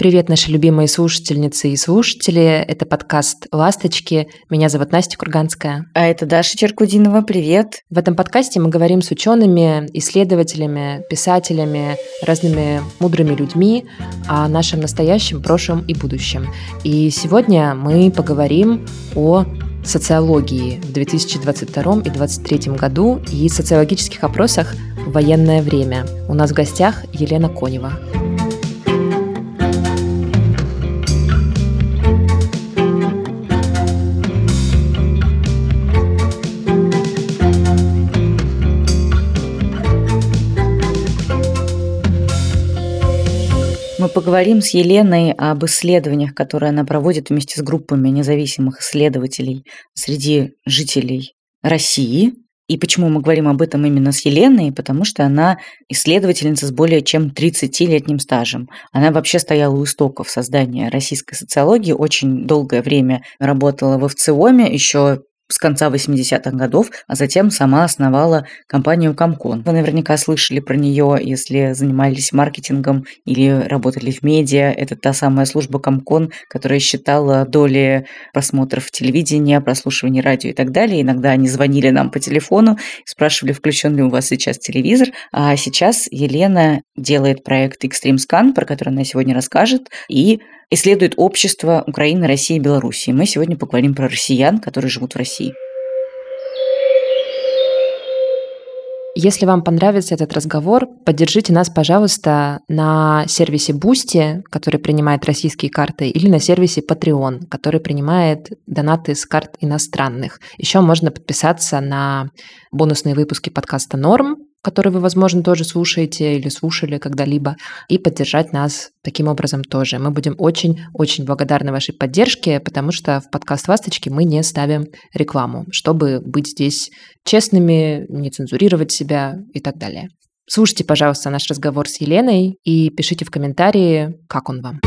Привет, наши любимые слушательницы и слушатели. Это подкаст «Ласточки». Меня зовут Настя Курганская. А это Даша Черкудинова. Привет. В этом подкасте мы говорим с учеными, исследователями, писателями, разными мудрыми людьми о нашем настоящем, прошлом и будущем. И сегодня мы поговорим о социологии в 2022 и 2023 году и социологических опросах в военное время. У нас в гостях Елена Конева. Поговорим с Еленой об исследованиях, которые она проводит вместе с группами независимых исследователей среди жителей России. И почему мы говорим об этом именно с Еленой? Потому что она исследовательница с более чем 30-летним стажем. Она вообще стояла у истоков создания российской социологии, очень долгое время работала в ВЦИОМе, еще с конца 80-х годов, а затем сама основала компанию Комкон. Вы наверняка слышали про нее, если занимались маркетингом или работали в медиа. Это та самая служба Комкон, которая считала доли просмотров телевидения, прослушивания радио и так далее. Иногда они звонили нам по телефону, спрашивали, включен ли у вас сейчас телевизор. А сейчас Елена делает проект Extreme Scan, про который она сегодня расскажет, и исследует общество Украины, России и Белоруссии. Мы сегодня поговорим про россиян, которые живут в России. Если вам понравится этот разговор, поддержите нас, пожалуйста, на сервисе Boosty, который принимает российские карты, или на сервисе Patreon, который принимает донаты с карт иностранных. Еще можно подписаться на бонусные выпуски подкаста «Норм», который вы, возможно, тоже слушаете или слушали когда-либо, и поддержать нас таким образом тоже. Мы будем очень-очень благодарны вашей поддержке, потому что в подкаст «Ласточки» мы не ставим рекламу, чтобы быть здесь честными, не цензурировать себя и так далее. Слушайте, пожалуйста, наш разговор с Еленой и пишите в комментарии, как он вам.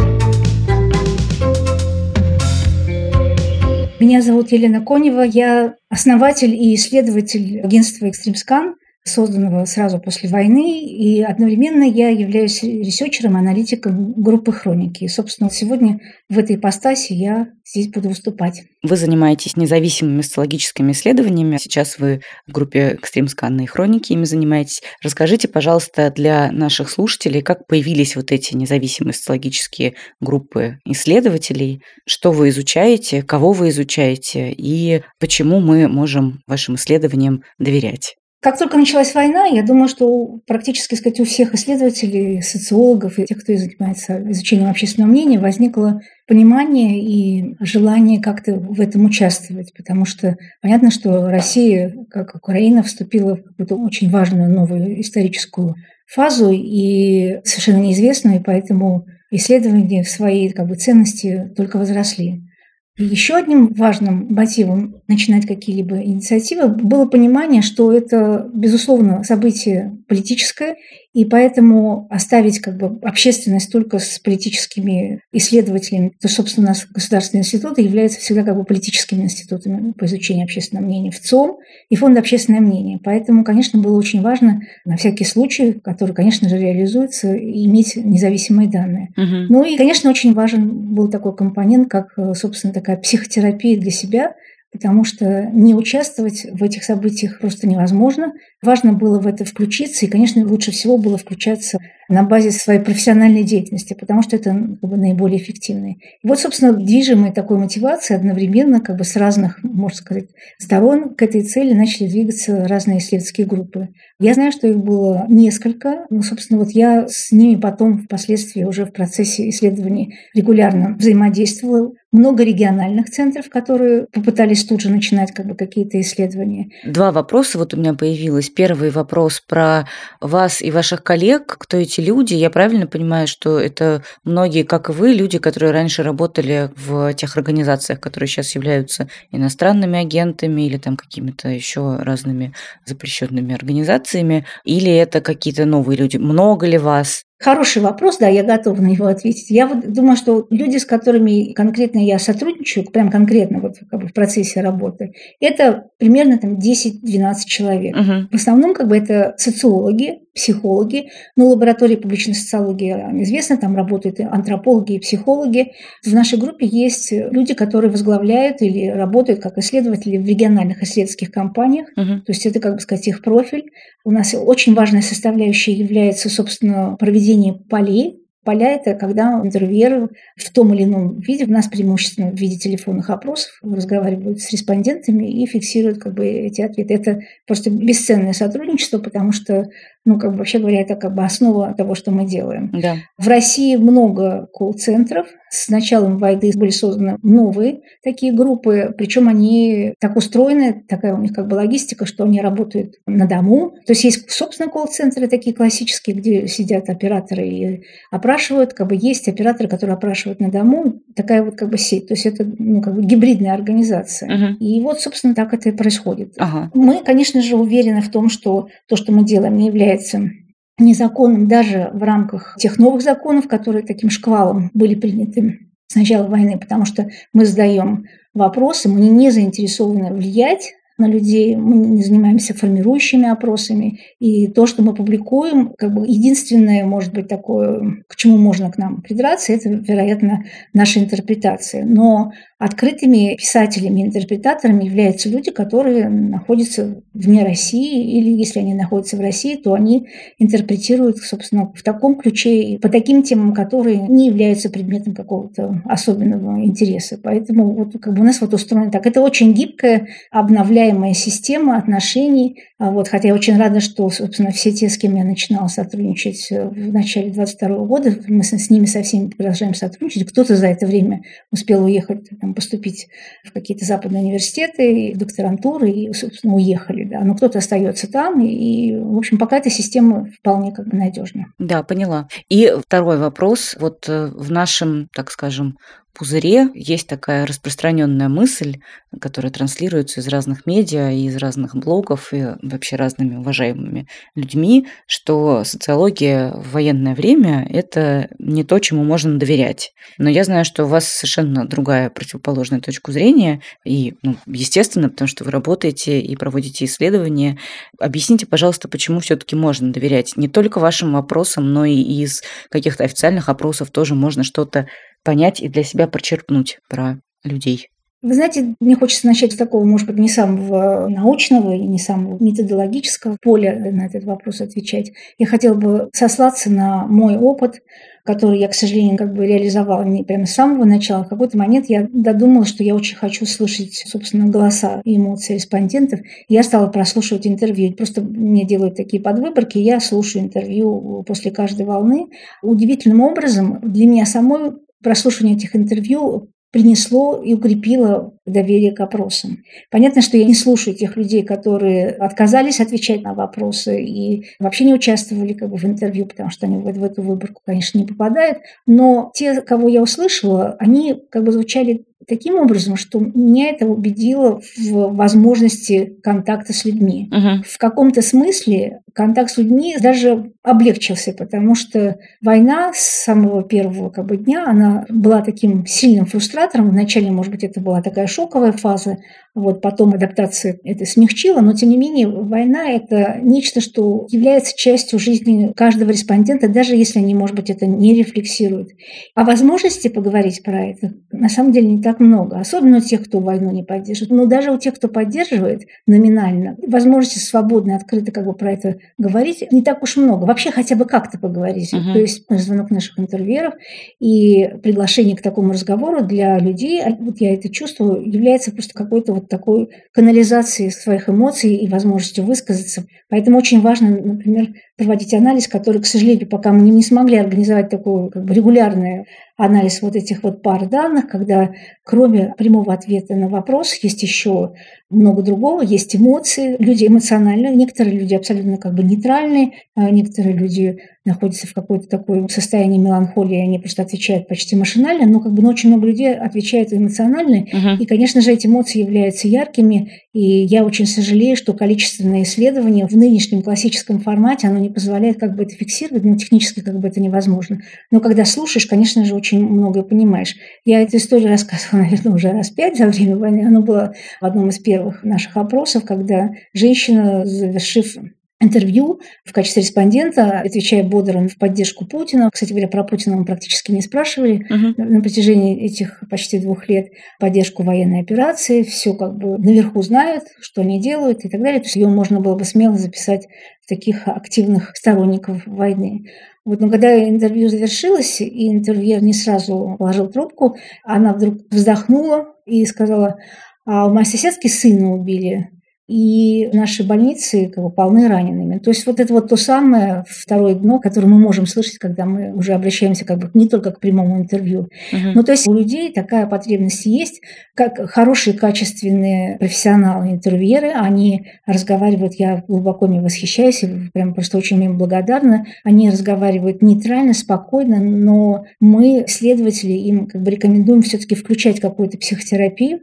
Меня зовут Елена Конева, я основатель и исследователь агентства «ExtremeScan», созданного сразу после войны, и одновременно я являюсь researcher ом, аналитиком группы «Хроники». И, собственно, сегодня в этой ипостаси я здесь буду выступать. Вы занимаетесь независимыми социологическими исследованиями. Сейчас вы в группе «ExtremeScan и Хроники» ими занимаетесь. Расскажите, пожалуйста, для наших слушателей, как появились вот эти независимые социологические группы исследователей, что вы изучаете, кого вы изучаете и почему мы можем вашим исследованиям доверять. Как только началась война, я думаю, что практически сказать, у всех исследователей, социологов и тех, кто занимается изучением общественного мнения, возникло понимание и желание как-то в этом участвовать, потому что понятно, что Россия, как Украина, вступила в какую-то очень важную новую историческую фазу и совершенно неизвестную, и поэтому исследования в своей как бы, ценности только возросли. И еще одним важным мотивом начинать какие-либо инициативы было понимание, что это, безусловно, событие политическое, и поэтому оставить как бы общественность только с политическими исследователями, то, собственно, у нас государственные институты являются всегда как бы политическими институтами по изучению общественного мнения в ЦОМ и Фонд общественное мнение. Поэтому, конечно, было очень важно на всякий случай, который, конечно же, реализуется, иметь независимые данные. Угу. Ну и, конечно, очень важен был такой компонент, как, собственно, такая психотерапия для себя – потому что не участвовать в этих событиях просто невозможно. Важно было в это включиться, и, конечно, лучше всего было включаться на базе своей профессиональной деятельности, потому что это как бы, наиболее эффективно. И вот, собственно, движимые такой мотивацией одновременно как бы с разных, можно сказать, сторон к этой цели начали двигаться разные исследовательские группы. Я знаю, что их было несколько. Ну, собственно, вот я с ними потом впоследствии уже в процессе исследований регулярно взаимодействовала много региональных центров, которые попытались тут же начинать как бы какие-то исследования. Два вопроса вот у меня появилось. Первый вопрос про вас и ваших коллег. Кто эти люди? Я правильно понимаю, что это многие, как и вы, люди, которые раньше работали в тех организациях, которые сейчас являются иностранными агентами или там какими-то еще разными запрещенными организациями, или это какие-то новые люди? Много ли вас? Хороший вопрос, да, я готова на него ответить. Я вот думаю, что люди, с которыми конкретно я сотрудничаю, прям конкретно вот как бы в процессе работы, это примерно там 10-12 человек. Угу. В основном как бы это социологи, психологи. Но лаборатория публичной социологии известна, там работают и антропологи, и психологи. В нашей группе есть люди, которые возглавляют или работают как исследователи в региональных исследовательских компаниях. Угу. То есть это, как бы сказать, их профиль. У нас очень важная составляющая является, собственно, проведение полей Поля – это когда интервьюеры в том или ином виде, у нас преимущественно в виде телефонных опросов, разговаривают с респондентами и фиксируют как бы эти ответы. Это просто бесценное сотрудничество, потому что ну, как бы, вообще говоря, это как бы основа того, что мы делаем. Да. В России много колл-центров. С началом войны были созданы новые такие группы, причем они так устроены, такая у них как бы логистика, что они работают на дому. То есть есть, собственно, колл-центры такие классические, где сидят операторы и опрашивают. Как бы есть операторы, которые опрашивают на дому. Такая вот как бы сеть. То есть это ну, как бы гибридная организация. Угу. И вот, собственно, так это и происходит. Ага. Мы, конечно же, уверены в том, что то, что мы делаем, не является является незаконным даже в рамках тех новых законов, которые таким шквалом были приняты с начала войны, потому что мы задаем вопросы, мы не заинтересованы влиять на людей, мы не занимаемся формирующими опросами, и то, что мы публикуем, как бы единственное, может быть, такое, к чему можно к нам придраться, это, вероятно, наша интерпретация. Но Открытыми писателями, интерпретаторами являются люди, которые находятся вне России, или если они находятся в России, то они интерпретируют, собственно, в таком ключе по таким темам, которые не являются предметом какого-то особенного интереса. Поэтому вот как бы у нас вот устроено так. Это очень гибкая, обновляемая система отношений. А вот, хотя я очень рада, что, собственно, все те, с кем я начинала сотрудничать в начале 22 года, мы с ними со всеми продолжаем сотрудничать. Кто-то за это время успел уехать там, поступить в какие-то западные университеты, докторантуры, и, собственно, уехали. Да. Но кто-то остается там, и, в общем, пока эта система вполне как бы надежна. Да, поняла. И второй вопрос. Вот э, в нашем, так скажем, пузыре есть такая распространенная мысль, которая транслируется из разных медиа и из разных блогов и вообще разными уважаемыми людьми, что социология в военное время – это не то, чему можно доверять. Но я знаю, что у вас совершенно другая противоположная точка зрения, и, ну, естественно, потому что вы работаете и проводите исследования. Объясните, пожалуйста, почему все-таки можно доверять не только вашим вопросам, но и из каких-то официальных опросов тоже можно что-то понять и для себя почерпнуть про людей? Вы знаете, мне хочется начать с такого, может быть, не самого научного и не самого методологического поля на этот вопрос отвечать. Я хотела бы сослаться на мой опыт, который я, к сожалению, как бы реализовала не прямо с самого начала. В какой-то момент я додумала, что я очень хочу слышать, собственно, голоса и эмоции респондентов. Я стала прослушивать интервью. Просто мне делают такие подвыборки, я слушаю интервью после каждой волны. Удивительным образом для меня самой прослушивание этих интервью принесло и укрепило доверие к опросам. Понятно, что я не слушаю тех людей, которые отказались отвечать на вопросы и вообще не участвовали как бы, в интервью, потому что они в, в эту выборку, конечно, не попадают. Но те, кого я услышала, они как бы звучали таким образом, что меня это убедило в возможности контакта с людьми. Угу. В каком-то смысле контакт с людьми даже облегчился, потому что война с самого первого как бы, дня, она была таким сильным фрустратором. Вначале, может быть, это была такая шоковая фаза, вот потом адаптация это смягчила, но тем не менее война – это нечто, что является частью жизни каждого респондента, даже если они, может быть, это не рефлексируют. А возможности поговорить про это на самом деле не так много, особенно у тех, кто войну не поддерживает. Но даже у тех, кто поддерживает номинально, возможности свободно, открыто как бы про это говорить не так уж много. Вообще хотя бы как-то поговорить. Uh-huh. То есть звонок наших интервьюеров и приглашение к такому разговору для людей, а вот я это чувствую, является просто какой-то вот такой канализацией своих эмоций и возможностью высказаться. Поэтому очень важно, например, проводить анализ, который, к сожалению, пока мы не смогли организовать такой как бы, регулярный анализ вот этих вот пар данных, когда кроме прямого ответа на вопрос есть еще много другого, есть эмоции, люди эмоциональные, некоторые люди абсолютно как бы нейтральные, а некоторые люди находятся в какой-то такой состоянии меланхолии, они просто отвечают почти машинально, но как бы ну, очень много людей отвечают эмоционально, uh-huh. и, конечно же, эти эмоции являются яркими, и я очень сожалею, что количественное исследование в нынешнем классическом формате, оно не позволяет как бы это фиксировать, но технически как бы это невозможно. Но когда слушаешь, конечно же, очень многое понимаешь. Я эту историю рассказывала, наверное, уже раз пять за время войны. Она была в одном из первых наших опросов, когда женщина, завершив интервью в качестве респондента, отвечая бодро в поддержку Путина. Кстати говоря, про Путина мы практически не спрашивали угу. на протяжении этих почти двух лет. Поддержку военной операции, все как бы наверху знают, что они делают и так далее. То есть ее можно было бы смело записать в таких активных сторонников войны. Вот, но когда интервью завершилось, и интервьюер не сразу положил трубку, она вдруг вздохнула и сказала, а у моей соседки сына убили и наши больницы как бы, полны ранеными. То есть вот это вот то самое второе дно, которое мы можем слышать, когда мы уже обращаемся как бы не только к прямому интервью. Uh-huh. Ну то есть у людей такая потребность есть, как хорошие, качественные профессионалы, интервьюеры, они разговаривают, я глубоко не восхищаюсь, прям просто очень им благодарна, они разговаривают нейтрально, спокойно, но мы, следователи, им как бы рекомендуем все-таки включать какую-то психотерапию,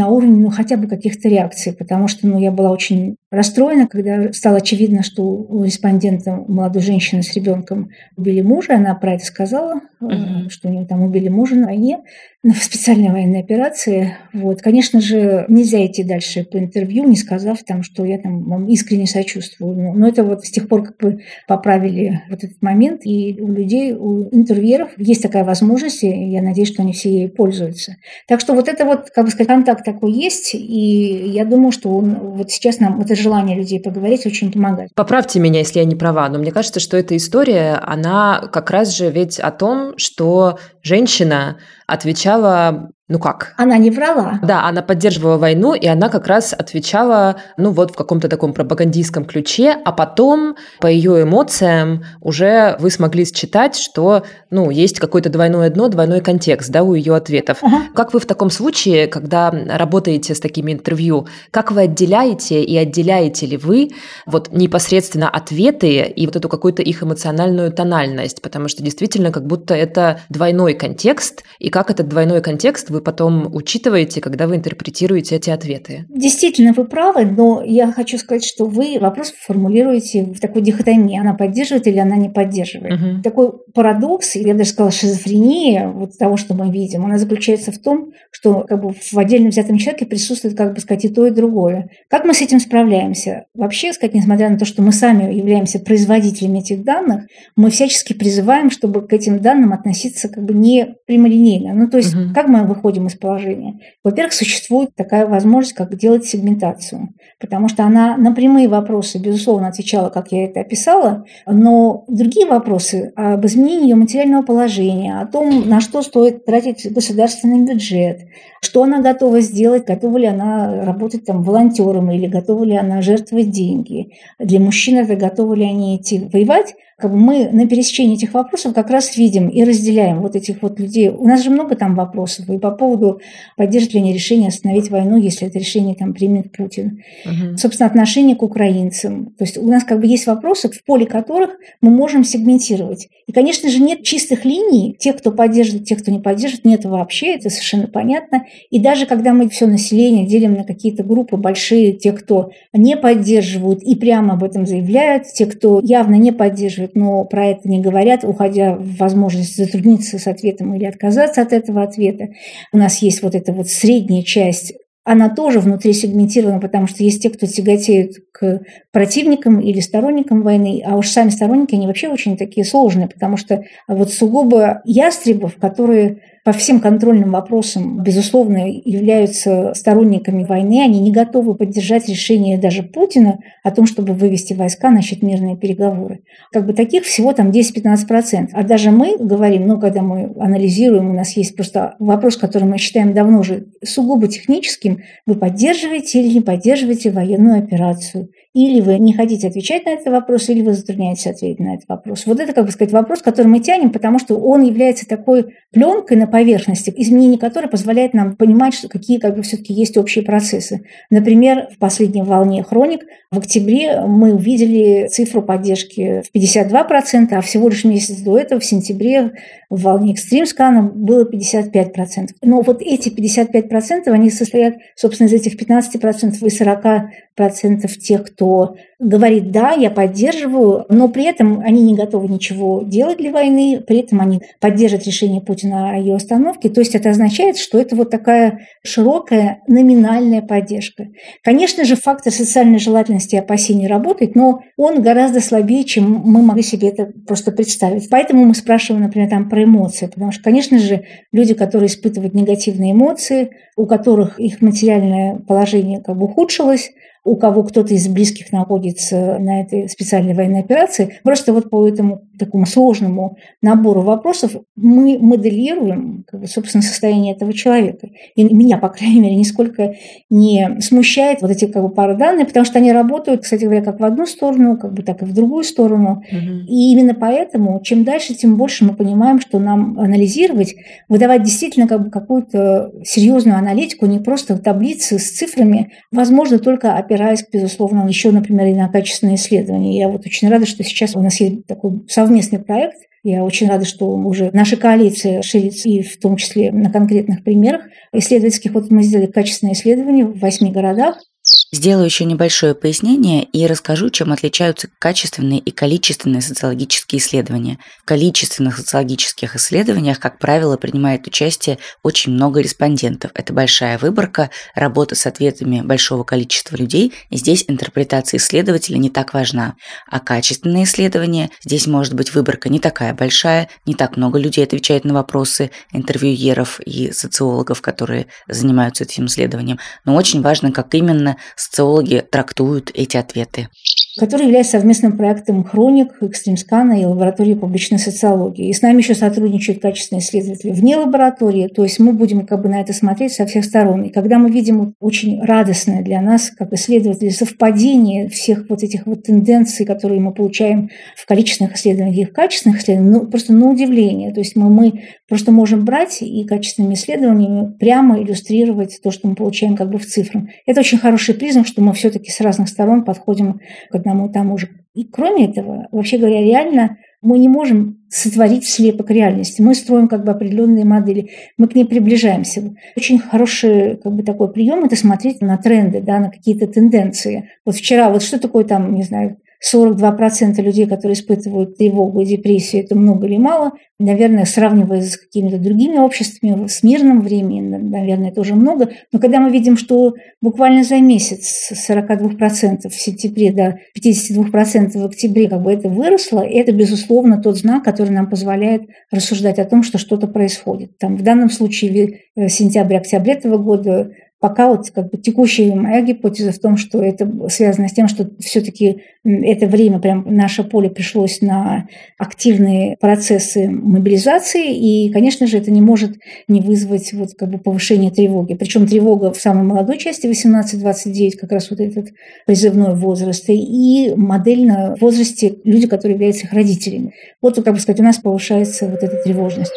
на уровне ну, хотя бы каких-то реакций, потому что ну, я была очень расстроена, когда стало очевидно, что у респондента молодой женщины с ребенком убили мужа, она про это сказала, uh-huh. что у нее там убили мужа на войне, на специальной военной операции. Вот. Конечно же, нельзя идти дальше по интервью, не сказав там, что я там вам искренне сочувствую. Но это вот с тех пор как бы поправили вот этот момент, и у людей, у интервьюеров есть такая возможность, и я надеюсь, что они все ей пользуются. Так что вот это вот, как бы сказать, контакт такой есть, и я думаю, что он, вот сейчас нам это желание людей поговорить очень помогает. Поправьте меня, если я не права, но мне кажется, что эта история, она как раз же ведь о том, что женщина отвечала ну как? Она не врала. Да, она поддерживала войну, и она как раз отвечала, ну вот в каком-то таком пропагандистском ключе, а потом по ее эмоциям уже вы смогли считать, что, ну, есть какое-то двойное дно, двойной контекст, да, у ее ответов. Ага. Как вы в таком случае, когда работаете с такими интервью, как вы отделяете и отделяете ли вы вот непосредственно ответы и вот эту какую-то их эмоциональную тональность, потому что действительно как будто это двойной контекст, и как этот двойной контекст вы потом учитываете, когда вы интерпретируете эти ответы? Действительно, вы правы, но я хочу сказать, что вы вопрос формулируете в такой дихотомии. Она поддерживает или она не поддерживает. Угу. Такой парадокс, я даже сказала, шизофрения вот того, что мы видим, она заключается в том, что как бы в отдельно взятом человеке присутствует, как бы сказать, и то, и другое. Как мы с этим справляемся? Вообще, сказать, несмотря на то, что мы сами являемся производителями этих данных, мы всячески призываем, чтобы к этим данным относиться как бы не прямолинейно. Ну, то есть, угу. как мы выходим выходим из положения. Во-первых, существует такая возможность, как делать сегментацию, потому что она на прямые вопросы, безусловно, отвечала, как я это описала, но другие вопросы об изменении ее материального положения, о том, на что стоит тратить государственный бюджет, что она готова сделать, готова ли она работать там волонтером или готова ли она жертвовать деньги. Для мужчин это готовы ли они идти воевать, как бы мы на пересечении этих вопросов как раз видим и разделяем вот этих вот людей. У нас же много там вопросов и по поводу поддержит ли они решение остановить войну, если это решение там примет Путин. Угу. Собственно, отношение к украинцам. То есть у нас как бы есть вопросы, в поле которых мы можем сегментировать. И, конечно же, нет чистых линий, тех, кто поддерживает, тех, кто не поддерживает, нет вообще, это совершенно понятно. И даже когда мы все население делим на какие-то группы большие, те, кто не поддерживают и прямо об этом заявляют, те, кто явно не поддерживает, спрашивают, но про это не говорят, уходя в возможность затрудниться с ответом или отказаться от этого ответа. У нас есть вот эта вот средняя часть она тоже внутри сегментирована, потому что есть те, кто тяготеют к противникам или сторонникам войны, а уж сами сторонники, они вообще очень такие сложные, потому что вот сугубо ястребов, которые по всем контрольным вопросам, безусловно, являются сторонниками войны. Они не готовы поддержать решение даже Путина о том, чтобы вывести войска, начать мирные переговоры. Как бы таких всего там 10-15%. А даже мы говорим, ну, когда мы анализируем, у нас есть просто вопрос, который мы считаем давно уже сугубо техническим, вы поддерживаете или не поддерживаете военную операцию. Или вы не хотите отвечать на этот вопрос, или вы затрудняетесь ответить на этот вопрос. Вот это, как бы сказать, вопрос, который мы тянем, потому что он является такой пленкой на поверхности, изменение которой позволяет нам понимать, что какие как бы все-таки есть общие процессы. Например, в последней волне хроник в октябре мы увидели цифру поддержки в 52%, а всего лишь месяц до этого, в сентябре, в волне экстримскана было 55%. Но вот эти 55% они состоят, собственно, из этих 15% и 40% тех, кто кто говорит, да, я поддерживаю, но при этом они не готовы ничего делать для войны, при этом они поддерживают решение Путина о ее остановке. То есть это означает, что это вот такая широкая номинальная поддержка. Конечно же, фактор социальной желательности и опасений работает, но он гораздо слабее, чем мы могли себе это просто представить. Поэтому мы спрашиваем, например, там про эмоции, потому что, конечно же, люди, которые испытывают негативные эмоции, у которых их материальное положение как бы ухудшилось, у кого кто-то из близких находится на этой специальной военной операции. Просто вот по этому такому сложному набору вопросов мы моделируем, как бы, собственно, состояние этого человека. И меня, по крайней мере, нисколько не смущает вот эти как бы, пары данных, потому что они работают, кстати говоря, как в одну сторону, как бы так и в другую сторону. Угу. И именно поэтому, чем дальше, тем больше мы понимаем, что нам анализировать, выдавать действительно как бы, какую-то серьезную аналитику, не просто таблицы с цифрами, возможно, только опираясь, безусловно, еще, например, и на качественные исследования. Я вот очень рада, что сейчас у нас есть такой совместный проект. Я очень рада, что уже наша коалиция ширится, и в том числе на конкретных примерах исследовательских. Вот мы сделали качественное исследование в восьми городах, Сделаю еще небольшое пояснение и расскажу, чем отличаются качественные и количественные социологические исследования. В количественных социологических исследованиях, как правило, принимает участие очень много респондентов. Это большая выборка, работа с ответами большого количества людей, и здесь интерпретация исследователя не так важна. А качественные исследования, здесь может быть выборка не такая большая, не так много людей отвечает на вопросы интервьюеров и социологов, которые занимаются этим исследованием. Но очень важно, как именно социологи трактуют эти ответы который является совместным проектом «Хроник», «Экстримскана» и лаборатории публичной социологии. И с нами еще сотрудничают качественные исследователи вне лаборатории, то есть мы будем как бы на это смотреть со всех сторон. И когда мы видим очень радостное для нас, как исследователи, совпадение всех вот этих вот тенденций, которые мы получаем в количественных исследованиях и в качественных исследованиях, ну, просто на удивление. То есть мы, мы просто можем брать и качественными исследованиями прямо иллюстрировать то, что мы получаем как бы в цифрах. Это очень хороший признак, что мы все-таки с разных сторон подходим к одному и тому же. И кроме этого, вообще говоря, реально мы не можем сотворить слепок реальности. Мы строим как бы определенные модели, мы к ней приближаемся. Очень хороший как бы такой прием – это смотреть на тренды, да, на какие-то тенденции. Вот вчера, вот что такое там, не знаю, 42% людей, которые испытывают тревогу и депрессию, это много или мало. Наверное, сравнивая с какими-то другими обществами, с мирным временем, наверное, это уже много. Но когда мы видим, что буквально за месяц с 42% в сентябре до 52% в октябре как бы это выросло, это, безусловно, тот знак, который нам позволяет рассуждать о том, что что-то происходит. Там, в данном случае э, сентябрь-октябрь этого года Пока вот как бы текущая моя гипотеза в том, что это связано с тем, что все-таки это время, прям наше поле пришлось на активные процессы мобилизации, и, конечно же, это не может не вызвать вот как бы повышение тревоги. Причем тревога в самой молодой части 18-29, как раз вот этот призывной возраст, и модельно в возрасте люди, которые являются их родителями. Вот, как бы сказать, у нас повышается вот эта тревожность.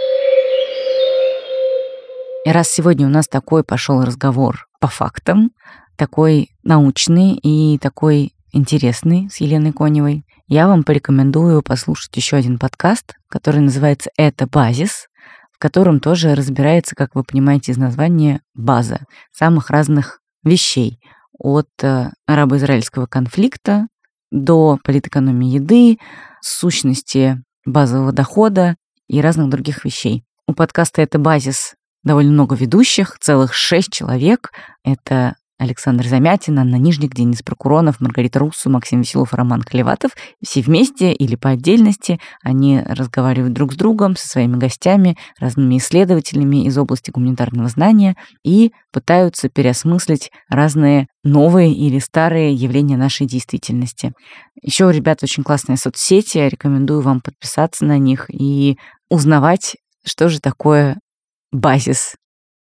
И раз сегодня у нас такой пошел разговор по фактам, такой научный и такой интересный с Еленой Коневой, я вам порекомендую послушать еще один подкаст, который называется «Это базис», в котором тоже разбирается, как вы понимаете из названия, база самых разных вещей. От э, арабо-израильского конфликта до политэкономии еды, сущности базового дохода и разных других вещей. У подкаста «Это базис» довольно много ведущих, целых шесть человек. Это Александр Замятин, Анна Нижник, Денис Прокуронов, Маргарита Руссу, Максим Веселов, Роман Клеватов. Все вместе или по отдельности они разговаривают друг с другом, со своими гостями, разными исследователями из области гуманитарного знания и пытаются переосмыслить разные новые или старые явления нашей действительности. Еще у ребят очень классные соцсети, я рекомендую вам подписаться на них и узнавать, что же такое базис.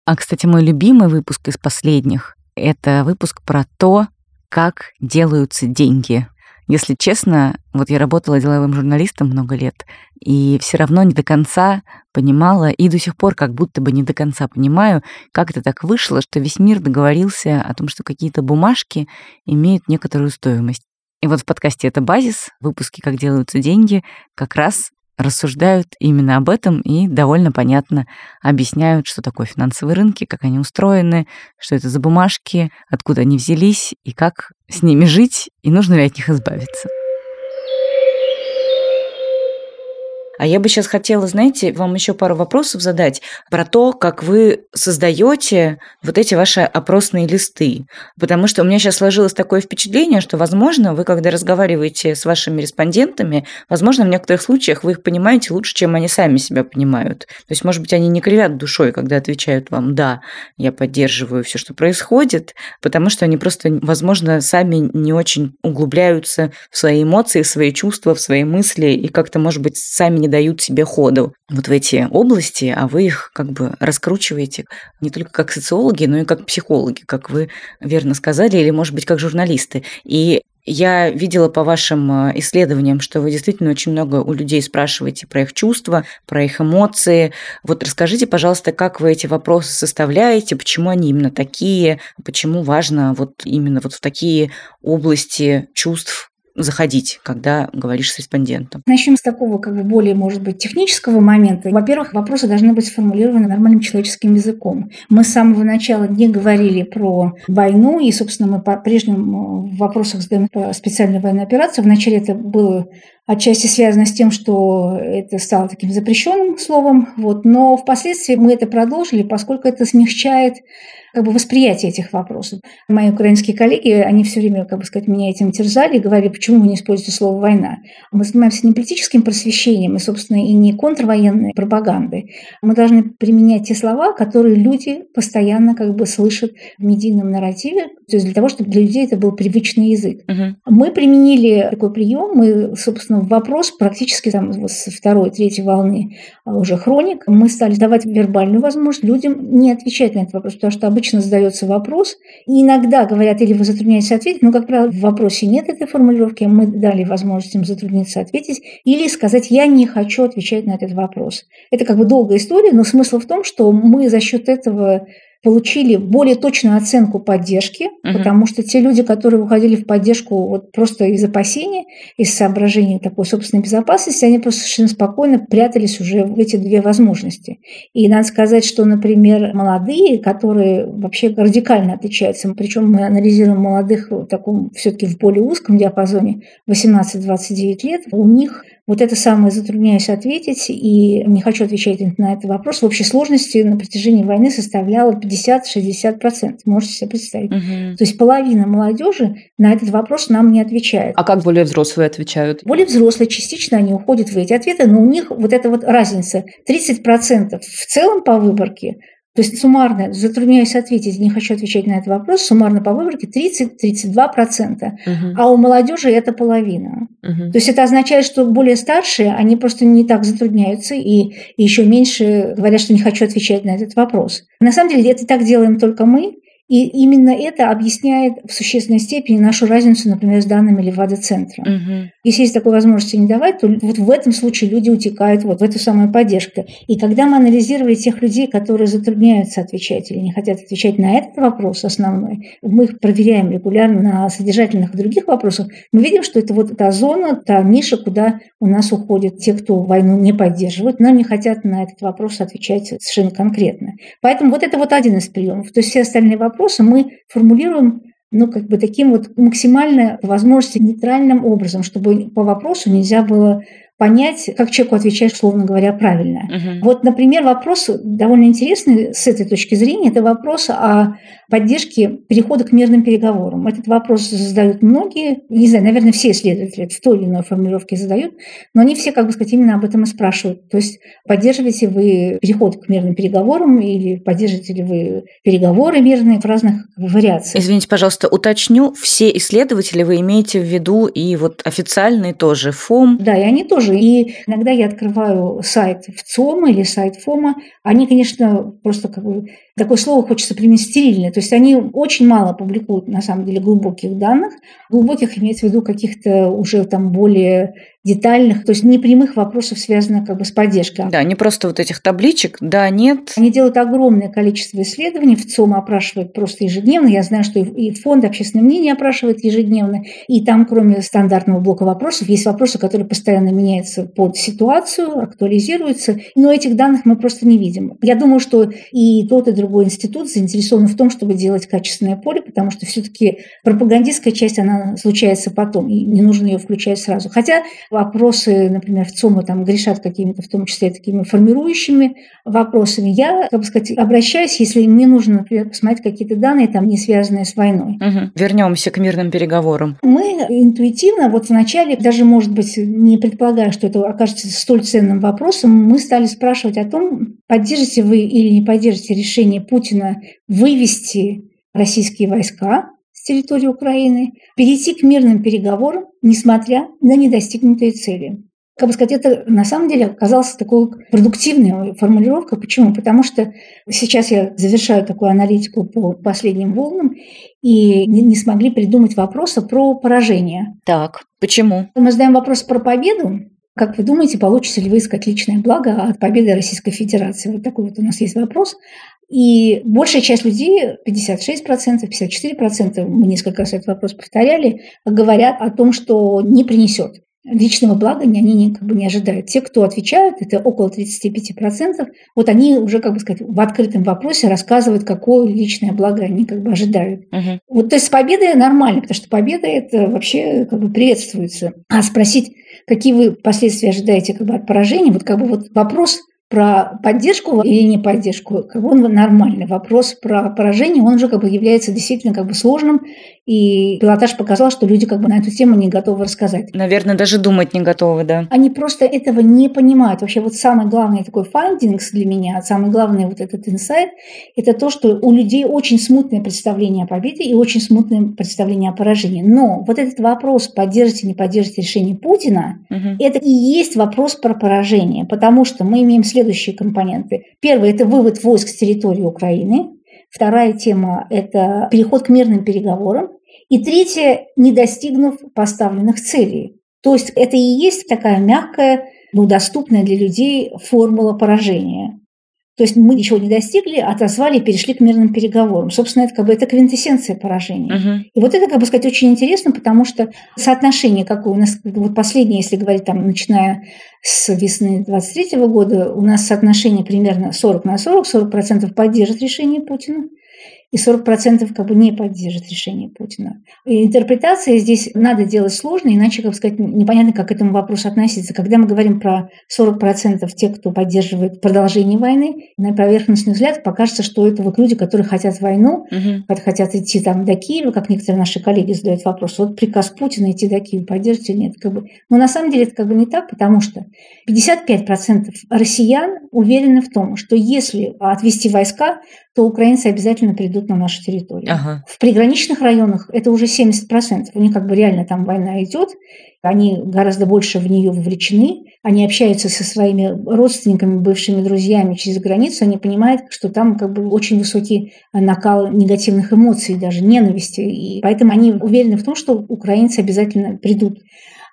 А, кстати, мой любимый выпуск из последних — это выпуск про то, как делаются деньги. Если честно, вот я работала деловым журналистом много лет, и все равно не до конца понимала, и до сих пор как будто бы не до конца понимаю, как это так вышло, что весь мир договорился о том, что какие-то бумажки имеют некоторую стоимость. И вот в подкасте «Это базис», выпуске «Как делаются деньги» как раз рассуждают именно об этом и довольно понятно объясняют, что такое финансовые рынки, как они устроены, что это за бумажки, откуда они взялись и как с ними жить, и нужно ли от них избавиться. А я бы сейчас хотела, знаете, вам еще пару вопросов задать про то, как вы создаете вот эти ваши опросные листы. Потому что у меня сейчас сложилось такое впечатление, что, возможно, вы, когда разговариваете с вашими респондентами, возможно, в некоторых случаях вы их понимаете лучше, чем они сами себя понимают. То есть, может быть, они не кривят душой, когда отвечают вам «да, я поддерживаю все, что происходит», потому что они просто, возможно, сами не очень углубляются в свои эмоции, в свои чувства, в свои мысли и как-то, может быть, сами не не дают себе ходу вот в эти области, а вы их как бы раскручиваете не только как социологи, но и как психологи, как вы верно сказали, или, может быть, как журналисты. И я видела по вашим э, исследованиям, что вы действительно очень много у людей спрашиваете про их чувства, про их эмоции. Вот расскажите, пожалуйста, как вы эти вопросы составляете, почему они именно такие, почему важно вот именно вот в такие области чувств заходить, когда говоришь с респондентом? Начнем с такого, как бы более, может быть, технического момента. Во-первых, вопросы должны быть сформулированы нормальным человеческим языком. Мы с самого начала не говорили про войну, и, собственно, мы по-прежнему в вопросах задаем про специальную военную операцию. Вначале это было отчасти связано с тем, что это стало таким запрещенным словом, вот, но впоследствии мы это продолжили, поскольку это смягчает как бы восприятие этих вопросов. Мои украинские коллеги, они все время, как бы сказать, меня этим терзали, говорили, почему вы не используете слово «война». Мы занимаемся не политическим просвещением и, собственно, и не контрвоенной пропагандой. Мы должны применять те слова, которые люди постоянно как бы слышат в медийном нарративе, то есть для того, чтобы для людей это был привычный язык. Угу. Мы применили такой прием, мы, собственно, вопрос практически там, с второй, третьей волны а уже хроник, мы стали давать вербальную возможность людям не отвечать на этот вопрос, потому что обычно задается вопрос, и иногда говорят, или вы затрудняетесь ответить, но, как правило, в вопросе нет этой формулировки, мы дали возможность им затрудниться ответить, или сказать, я не хочу отвечать на этот вопрос. Это как бы долгая история, но смысл в том, что мы за счет этого получили более точную оценку поддержки, угу. потому что те люди, которые выходили в поддержку вот просто из опасения, из соображений такой собственной безопасности, они просто совершенно спокойно прятались уже в эти две возможности. И надо сказать, что, например, молодые, которые вообще радикально отличаются, причем мы анализируем молодых в таком все-таки в более узком диапазоне 18-29 лет, у них вот это самое затрудняюсь ответить и не хочу отвечать на этот вопрос. В общей сложности на протяжении войны составляло 50-60%. Можете себе представить. Угу. То есть половина молодежи на этот вопрос нам не отвечает. А как более взрослые отвечают? Более взрослые частично они уходят в эти ответы, но у них вот эта вот разница 30% в целом по выборке, то есть суммарно, затрудняюсь ответить, не хочу отвечать на этот вопрос, суммарно по выборке 30-32%, угу. а у молодежи это половина. Угу. То есть это означает, что более старшие, они просто не так затрудняются и, и еще меньше говорят, что не хочу отвечать на этот вопрос. На самом деле это так делаем только мы, и именно это объясняет в существенной степени нашу разницу, например, с данными Левада-центра. Угу. Если есть такой возможности не давать, то вот в этом случае люди утекают вот в эту самую поддержку. И когда мы анализировали тех людей, которые затрудняются отвечать или не хотят отвечать на этот вопрос основной, мы их проверяем регулярно на содержательных и других вопросах, мы видим, что это вот та зона, та ниша, куда у нас уходят те, кто войну не поддерживают, но не хотят на этот вопрос отвечать совершенно конкретно. Поэтому вот это вот один из приемов. То есть все остальные вопросы вопроса мы формулируем ну, как бы таким вот максимально, по возможности, нейтральным образом, чтобы по вопросу нельзя было понять, как человеку отвечать, условно говоря, правильно. Угу. Вот, например, вопрос довольно интересный с этой точки зрения, это вопрос о поддержке перехода к мирным переговорам. Этот вопрос задают многие, не знаю, наверное, все исследователи в той или иной формулировке задают, но они все, как бы сказать, именно об этом и спрашивают. То есть поддерживаете вы переход к мирным переговорам или поддерживаете ли вы переговоры мирные в разных вариациях? Извините, пожалуйста, уточню, все исследователи вы имеете в виду и вот официальные тоже ФОМ? Да, и они тоже тоже. И иногда я открываю сайт ВЦИОМа или сайт ФОМа. Они, конечно, просто как бы такое слово хочется применить стерильное. То есть они очень мало публикуют, на самом деле, глубоких данных. Глубоких имеется в виду каких-то уже там более детальных, то есть непрямых вопросов, связанных как бы с поддержкой. Да, не просто вот этих табличек, да, нет. Они делают огромное количество исследований, в ЦОМ опрашивает просто ежедневно, я знаю, что и фонд общественного мнения опрашивает ежедневно, и там, кроме стандартного блока вопросов, есть вопросы, которые постоянно меняются под ситуацию, актуализируются, но этих данных мы просто не видим. Я думаю, что и тот, и другой институт заинтересован в том, чтобы делать качественное поле, потому что все-таки пропагандистская часть, она случается потом, и не нужно ее включать сразу. Хотя вопросы, например, в ЦОМа там грешат какими-то, в том числе такими формирующими вопросами. Я, как бы сказать, обращаюсь, если мне нужно, например, посмотреть какие-то данные, там, не связанные с войной. Угу. Вернемся к мирным переговорам. Мы интуитивно, вот вначале, даже, может быть, не предполагая, что это окажется столь ценным вопросом, мы стали спрашивать о том, поддержите вы или не поддержите решение Путина вывести российские войска территории Украины, перейти к мирным переговорам, несмотря на недостигнутые цели. Как бы сказать, это на самом деле оказалась такой продуктивной формулировкой. Почему? Потому что сейчас я завершаю такую аналитику по последним волнам, и не, не смогли придумать вопроса про поражение. Так, почему? Мы задаем вопрос про победу, как вы думаете, получится ли выискать личное благо от победы Российской Федерации? Вот такой вот у нас есть вопрос. И большая часть людей, 56%, 54%, мы несколько раз этот вопрос повторяли, говорят о том, что не принесет. Личного блага они не, как бы не ожидают. Те, кто отвечают, это около 35%, вот они уже, как бы сказать, в открытом вопросе рассказывают, какое личное благо они как бы ожидают. Uh-huh. Вот, то есть с победой нормально, потому что победа это вообще как бы приветствуется. А спросить, какие вы последствия ожидаете как бы от поражения, вот как бы вот вопрос про поддержку или не поддержку, как бы он нормальный. Вопрос про поражение, он уже как бы является действительно как бы сложным, и пилотаж показал, что люди как бы на эту тему не готовы рассказать. Наверное, даже думать не готовы, да. Они просто этого не понимают. Вообще вот самый главный такой файндингс для меня, самый главный вот этот инсайт, это то, что у людей очень смутное представление о победе и очень смутное представление о поражении. Но вот этот вопрос, поддержите, не поддержите решение Путина, угу. это и есть вопрос про поражение, потому что мы имеем следующие компоненты. Первый – это вывод войск с территории Украины. Вторая тема – это переход к мирным переговорам. И третье – не достигнув поставленных целей. То есть это и есть такая мягкая, ну, доступная для людей формула поражения. То есть мы ничего не достигли, отозвали и перешли к мирным переговорам. Собственно, это как бы это квинтэссенция поражения. Uh-huh. И вот это, как бы сказать, очень интересно, потому что соотношение какое у нас, вот последнее, если говорить там, начиная с весны 23 года, у нас соотношение примерно 40 на 40, 40% поддержит решение Путина, и 40% как бы не поддержит решение Путина. И интерпретация здесь надо делать сложно, иначе, как сказать, непонятно, как к этому вопросу относиться. Когда мы говорим про 40% тех, кто поддерживает продолжение войны, на поверхностный взгляд покажется, что это вот люди, которые хотят войну, угу. хотят идти там до Киева, как некоторые наши коллеги задают вопрос. Вот приказ Путина идти до Киева, поддержите или нет. Как бы. Но на самом деле это как бы не так, потому что 55% россиян уверены в том, что если отвести войска, то украинцы обязательно придут на нашу территорию. Ага. В приграничных районах это уже 70%. У них как бы реально там война идет, они гораздо больше в нее вовлечены, они общаются со своими родственниками, бывшими друзьями через границу, они понимают, что там как бы очень высокий накал негативных эмоций, даже ненависти, и поэтому они уверены в том, что украинцы обязательно придут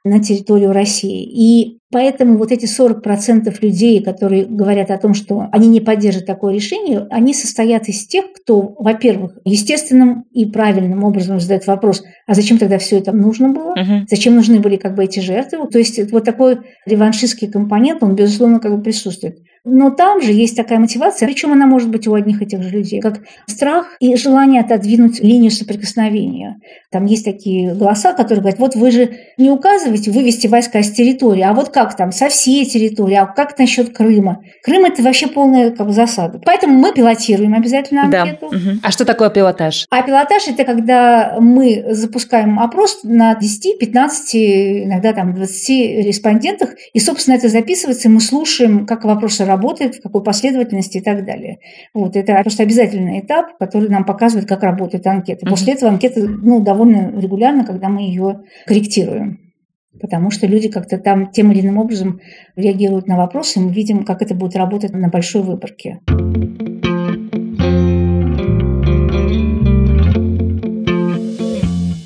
на территорию России. И поэтому вот эти 40% людей, которые говорят о том, что они не поддержат такое решение, они состоят из тех, кто, во-первых, естественным и правильным образом задает вопрос, а зачем тогда все это нужно было? Uh-huh. Зачем нужны были как бы эти жертвы? То есть вот такой реваншистский компонент, он, безусловно, как бы присутствует. Но там же есть такая мотивация, причем она может быть у одних этих же людей, как страх и желание отодвинуть линию соприкосновения. Там есть такие голоса, которые говорят, вот вы же не указываете вывести войска с территории, а вот как там, со всей территории, а как насчет Крыма? Крым – это вообще полная как бы, засада. Поэтому мы пилотируем обязательно анкету. Да. Угу. А что такое пилотаж? А пилотаж – это когда мы запускаем опрос на 10, 15, иногда там 20 респондентах, и, собственно, это записывается, и мы слушаем, как вопросы работают работает, в какой последовательности и так далее. Вот, это просто обязательный этап, который нам показывает, как работает анкета. После этого анкета ну, довольно регулярно, когда мы ее корректируем. Потому что люди как-то там тем или иным образом реагируют на вопросы, и мы видим, как это будет работать на большой выборке.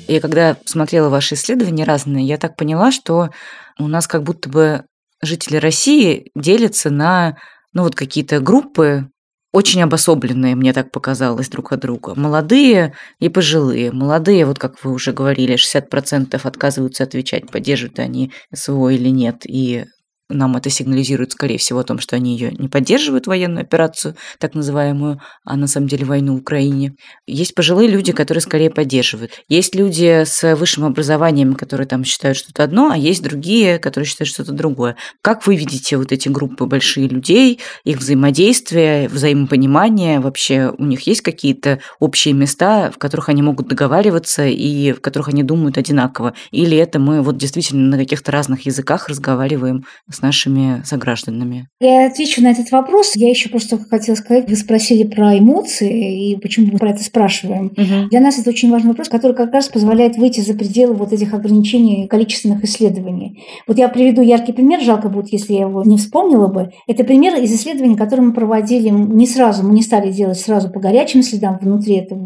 И когда смотрела ваши исследования разные, я так поняла, что у нас как будто бы жители России делятся на ну, вот какие-то группы, очень обособленные, мне так показалось, друг от друга. Молодые и пожилые. Молодые, вот как вы уже говорили, 60% отказываются отвечать, поддерживают они СВО или нет, и нам это сигнализирует, скорее всего, о том, что они ее не поддерживают, военную операцию, так называемую, а на самом деле войну в Украине. Есть пожилые люди, которые скорее поддерживают. Есть люди с высшим образованием, которые там считают что-то одно, а есть другие, которые считают что-то другое. Как вы видите вот эти группы большие людей, их взаимодействие, взаимопонимание? Вообще у них есть какие-то общие места, в которых они могут договариваться и в которых они думают одинаково? Или это мы вот действительно на каких-то разных языках разговариваем с нашими согражданами? Я отвечу на этот вопрос. Я еще просто хотела сказать, вы спросили про эмоции и почему мы про это спрашиваем. Угу. Для нас это очень важный вопрос, который как раз позволяет выйти за пределы вот этих ограничений количественных исследований. Вот я приведу яркий пример, жалко будет, если я его не вспомнила бы. Это пример из исследований, которые мы проводили не сразу, мы не стали делать сразу по горячим следам внутри этого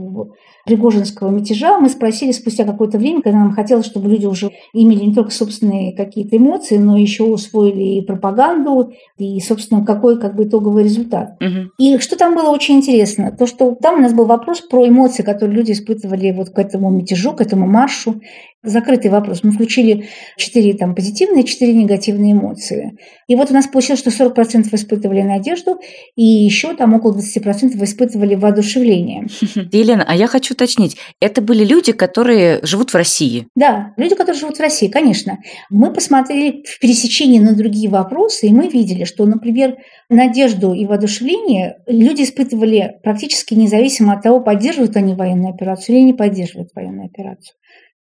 Пригожинского мятежа, мы спросили спустя какое-то время, когда нам хотелось, чтобы люди уже имели не только собственные какие-то эмоции, но еще усвоили и пропаганду, и, собственно, какой как бы итоговый результат. Угу. И что там было очень интересно, то, что там у нас был вопрос про эмоции, которые люди испытывали вот к этому мятежу, к этому маршу закрытый вопрос. Мы включили четыре там, позитивные, четыре негативные эмоции. И вот у нас получилось, что 40% испытывали надежду, и еще там около 20% испытывали воодушевление. Елена, а я хочу уточнить, это были люди, которые живут в России? Да, люди, которые живут в России, конечно. Мы посмотрели в пересечении на другие вопросы, и мы видели, что, например, надежду и воодушевление люди испытывали практически независимо от того, поддерживают они военную операцию или не поддерживают военную операцию.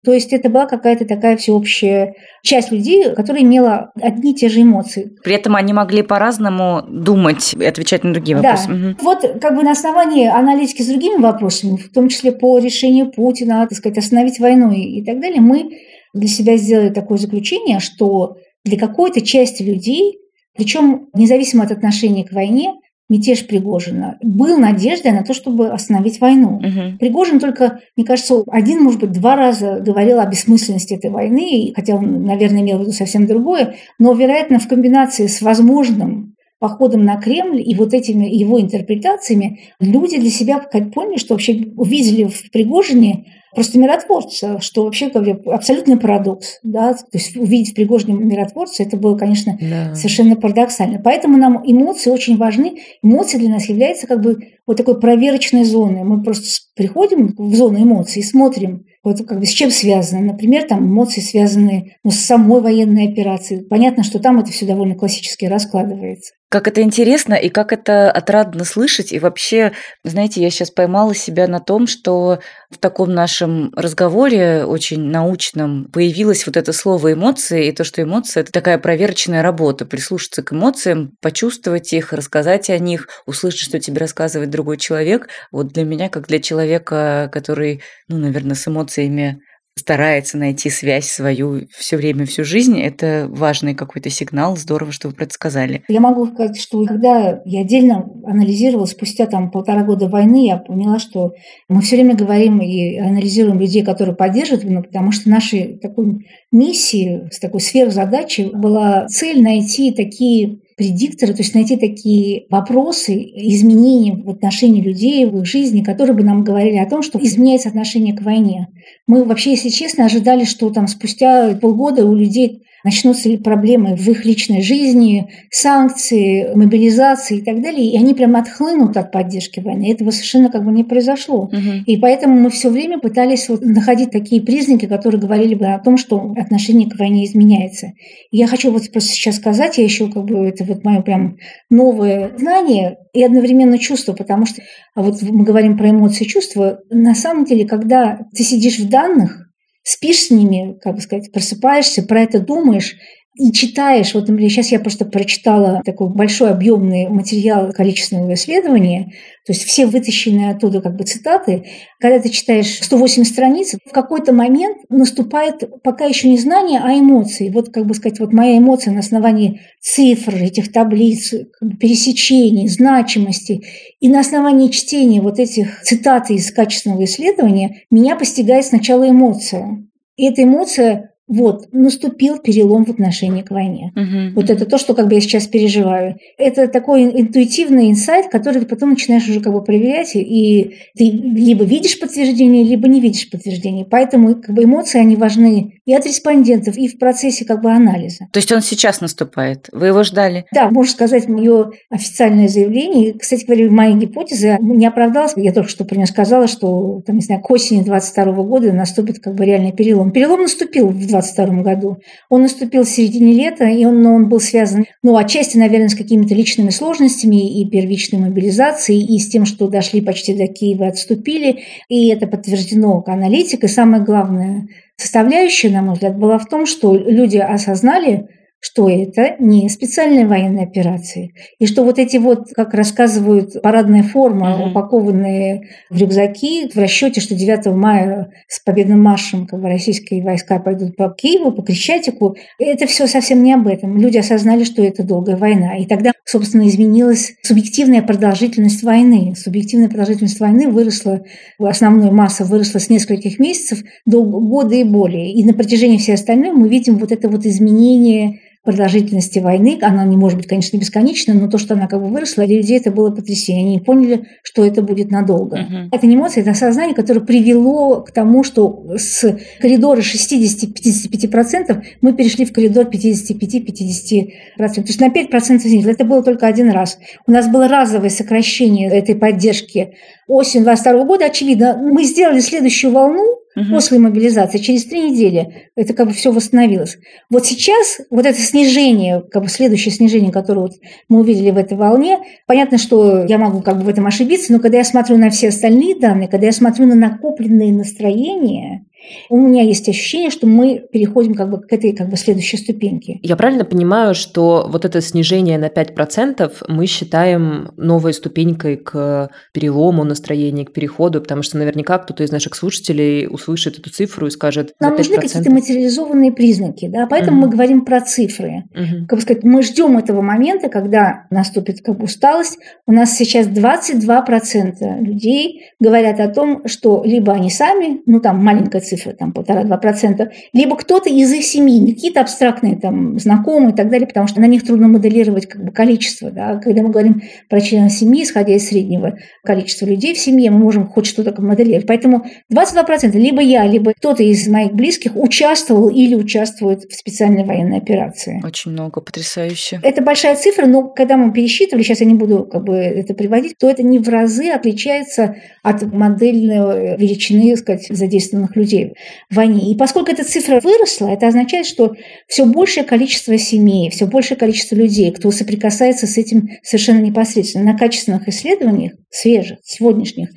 То есть это была какая-то такая всеобщая часть людей, которая имела одни и те же эмоции. При этом они могли по-разному думать и отвечать на другие вопросы. Да. Угу. Вот как бы на основании аналитики с другими вопросами, в том числе по решению Путина, так сказать, остановить войну и, так далее, мы для себя сделали такое заключение, что для какой-то части людей, причем независимо от отношения к войне, мятеж Пригожина, был надеждой на то, чтобы остановить войну. Угу. Пригожин только, мне кажется, один, может быть, два раза говорил о бессмысленности этой войны, хотя он, наверное, имел в виду совсем другое, но, вероятно, в комбинации с возможным походом на Кремль и вот этими его интерпретациями люди для себя поняли, что вообще увидели в Пригожине просто миротворца, что вообще говоря, абсолютный парадокс. Да? То есть увидеть в Пригожине миротворца, это было, конечно, да. совершенно парадоксально. Поэтому нам эмоции очень важны. Эмоции для нас являются как бы вот такой проверочной зоной. Мы просто приходим в зону эмоций и смотрим, вот как бы с чем связано. Например, там эмоции связаны ну, с самой военной операцией. Понятно, что там это все довольно классически раскладывается. Как это интересно и как это отрадно слышать. И вообще, знаете, я сейчас поймала себя на том, что в таком нашем разговоре очень научном появилось вот это слово эмоции, и то, что эмоции – это такая проверочная работа, прислушаться к эмоциям, почувствовать их, рассказать о них, услышать, что тебе рассказывает другой человек. Вот для меня, как для человека, который, ну, наверное, с эмоциями старается найти связь свою все время, всю жизнь, это важный какой-то сигнал. Здорово, что вы про это сказали. Я могу сказать, что когда я отдельно анализировала спустя там полтора года войны, я поняла, что мы все время говорим и анализируем людей, которые поддерживают войну, потому что нашей такой миссией, с такой сверхзадачей была цель найти такие предикторы, то есть найти такие вопросы, изменения в отношении людей, в их жизни, которые бы нам говорили о том, что изменяется отношение к войне. Мы вообще, если честно, ожидали, что там спустя полгода у людей начнутся ли проблемы в их личной жизни, санкции, мобилизации и так далее, и они прямо отхлынут от поддержки войны. Этого совершенно как бы не произошло. Угу. И поэтому мы все время пытались вот находить такие признаки, которые говорили бы о том, что отношение к войне изменяется. И я хочу вот просто сейчас сказать, я еще как бы это вот мое прям новое знание и одновременно чувство, потому что а вот мы говорим про эмоции и чувства, на самом деле, когда ты сидишь в данных, спишь с ними, как бы сказать, просыпаешься, про это думаешь, и читаешь, вот, например, сейчас я просто прочитала такой большой объемный материал количественного исследования, то есть все вытащенные оттуда как бы цитаты, когда ты читаешь 108 страниц, в какой-то момент наступает пока еще не знание, а эмоции. Вот, как бы сказать, вот моя эмоция на основании цифр, этих таблиц, как бы пересечений, значимости, и на основании чтения вот этих цитат из качественного исследования меня постигает сначала эмоция. И эта эмоция вот, наступил перелом в отношении к войне. Угу. Вот это то, что как бы я сейчас переживаю. Это такой интуитивный инсайт, который ты потом начинаешь уже как бы проверять, и ты либо видишь подтверждение, либо не видишь подтверждение. Поэтому как бы эмоции, они важны и от респондентов, и в процессе как бы анализа. То есть он сейчас наступает? Вы его ждали? Да, можно сказать, мое официальное заявление. Кстати говоря, моя гипотеза не оправдалась. Я только что про сказала, что там, не знаю, к осени 22 года наступит как бы реальный перелом. Перелом наступил в 2022 году. Он наступил в середине лета, и он, но он был связан, ну, отчасти, наверное, с какими-то личными сложностями и первичной мобилизацией, и с тем, что дошли почти до Киева, отступили, и это подтверждено аналитикой. Самое главное составляющая, на мой взгляд, была в том, что люди осознали, что это не специальные военные операции. И что вот эти вот, как рассказывают, парадная форма, mm-hmm. упакованные в рюкзаки, в расчете, что 9 мая с победным маршем как бы, российские войска пойдут по Киеву, по Крещатику, это все совсем не об этом. Люди осознали, что это долгая война. И тогда, собственно, изменилась субъективная продолжительность войны. Субъективная продолжительность войны выросла, основная масса выросла с нескольких месяцев до года и более. И на протяжении всей остальной мы видим вот это вот изменение продолжительности войны. Она не может быть, конечно, бесконечной, но то, что она как бы выросла, для людей это было потрясение. Они поняли, что это будет надолго. Uh-huh. Это не эмоция, это осознание, которое привело к тому, что с коридора 60-55% мы перешли в коридор 55-50%. То есть на 5% снизили. Это было только один раз. У нас было разовое сокращение этой поддержки осень 22 года. Очевидно, мы сделали следующую волну, угу. после мобилизации, через три недели это как бы все восстановилось. Вот сейчас вот это снижение, как бы следующее снижение, которое вот мы увидели в этой волне, понятно, что я могу как бы в этом ошибиться, но когда я смотрю на все остальные данные, когда я смотрю на накопленные настроения, у меня есть ощущение, что мы переходим как бы к этой как бы следующей ступеньке. Я правильно понимаю, что вот это снижение на 5% мы считаем новой ступенькой к перелому настроения, к переходу, потому что наверняка кто-то из наших слушателей услышит эту цифру и скажет Нам нужны какие-то материализованные признаки, да, поэтому угу. мы говорим про цифры. Угу. Как бы сказать, мы ждем этого момента, когда наступит как бы усталость. У нас сейчас 22% людей говорят о том, что либо они сами, ну там маленькая цифра, цифры, там полтора-два процента, либо кто-то из их семьи, какие-то абстрактные там знакомые и так далее, потому что на них трудно моделировать как бы количество. Да? Когда мы говорим про членов семьи, исходя из среднего количества людей в семье, мы можем хоть что-то моделировать. Поэтому 22% либо я, либо кто-то из моих близких участвовал или участвует в специальной военной операции. Очень много, потрясающе. Это большая цифра, но когда мы пересчитывали, сейчас я не буду как бы это приводить, то это не в разы отличается от модельной величины, так сказать, задействованных людей в войне. И поскольку эта цифра выросла, это означает, что все большее количество семей, все большее количество людей, кто соприкасается с этим совершенно непосредственно на качественных исследованиях, свежих, сегодняшних,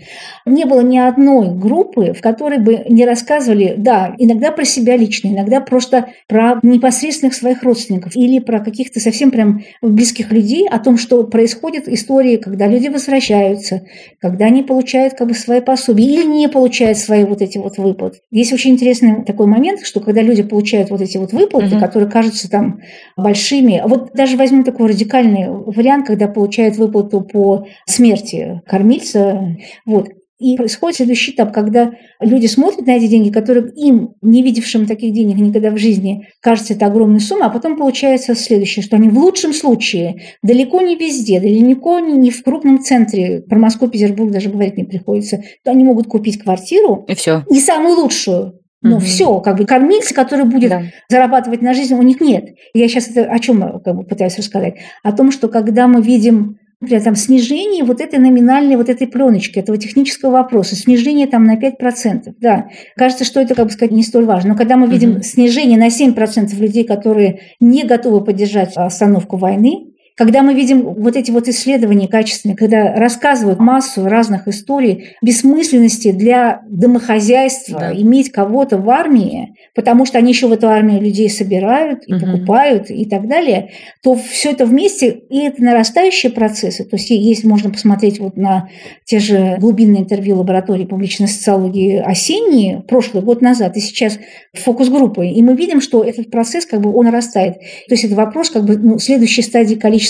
не было ни одной группы, в которой бы не рассказывали, да, иногда про себя лично, иногда просто про непосредственных своих родственников или про каких-то совсем прям близких людей о том, что происходит истории, когда люди возвращаются, когда они получают как бы свои пособия или не получают свои вот эти вот выплаты. Есть очень интересный такой момент, что когда люди получают вот эти вот выплаты, угу. которые кажутся там большими, вот даже возьмем такой радикальный вариант, когда получают выплату по смерти кормильца, вот, и происходит следующий этап, когда люди смотрят на эти деньги, которые им, не видевшим таких денег никогда в жизни, кажется это огромная сумма, а потом получается следующее, что они в лучшем случае далеко не везде, далеко не в крупном центре, про Москву, Петербург даже говорить не приходится, то они могут купить квартиру. И все. Не самую лучшую, ну, угу. все, как бы кормильца, который будет да. зарабатывать на жизнь, у них нет. Я сейчас это о чем как бы, пытаюсь рассказать? О том, что когда мы видим например, там снижение вот этой номинальной вот этой пленочки, этого технического вопроса, снижение там на 5%, да. Кажется, что это, как бы сказать, не столь важно. Но когда мы видим угу. снижение на 7% людей, которые не готовы поддержать остановку войны, когда мы видим вот эти вот исследования качественные, когда рассказывают массу разных историй бессмысленности для домохозяйства да. иметь кого-то в армии, потому что они еще в эту армию людей собирают и угу. покупают и так далее, то все это вместе, и это нарастающие процессы. То есть есть, можно посмотреть вот на те же глубинные интервью лаборатории публичной социологии осенние, прошлый год назад, и сейчас фокус-группы, и мы видим, что этот процесс как бы он нарастает. То есть это вопрос как бы ну, следующей стадии количества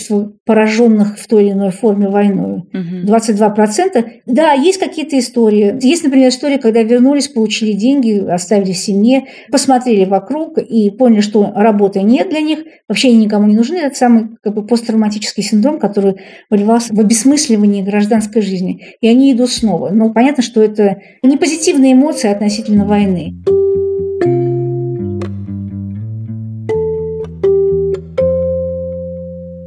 пораженных в той или иной форме войной. Угу. 22%. Да, есть какие-то истории. Есть, например, история, когда вернулись, получили деньги, оставили в семье, посмотрели вокруг и поняли, что работы нет для них, вообще они никому не нужны. Это самый как бы, посттравматический синдром, который выливался в обесмысливании гражданской жизни. И они идут снова. Но понятно, что это не позитивные эмоции относительно войны.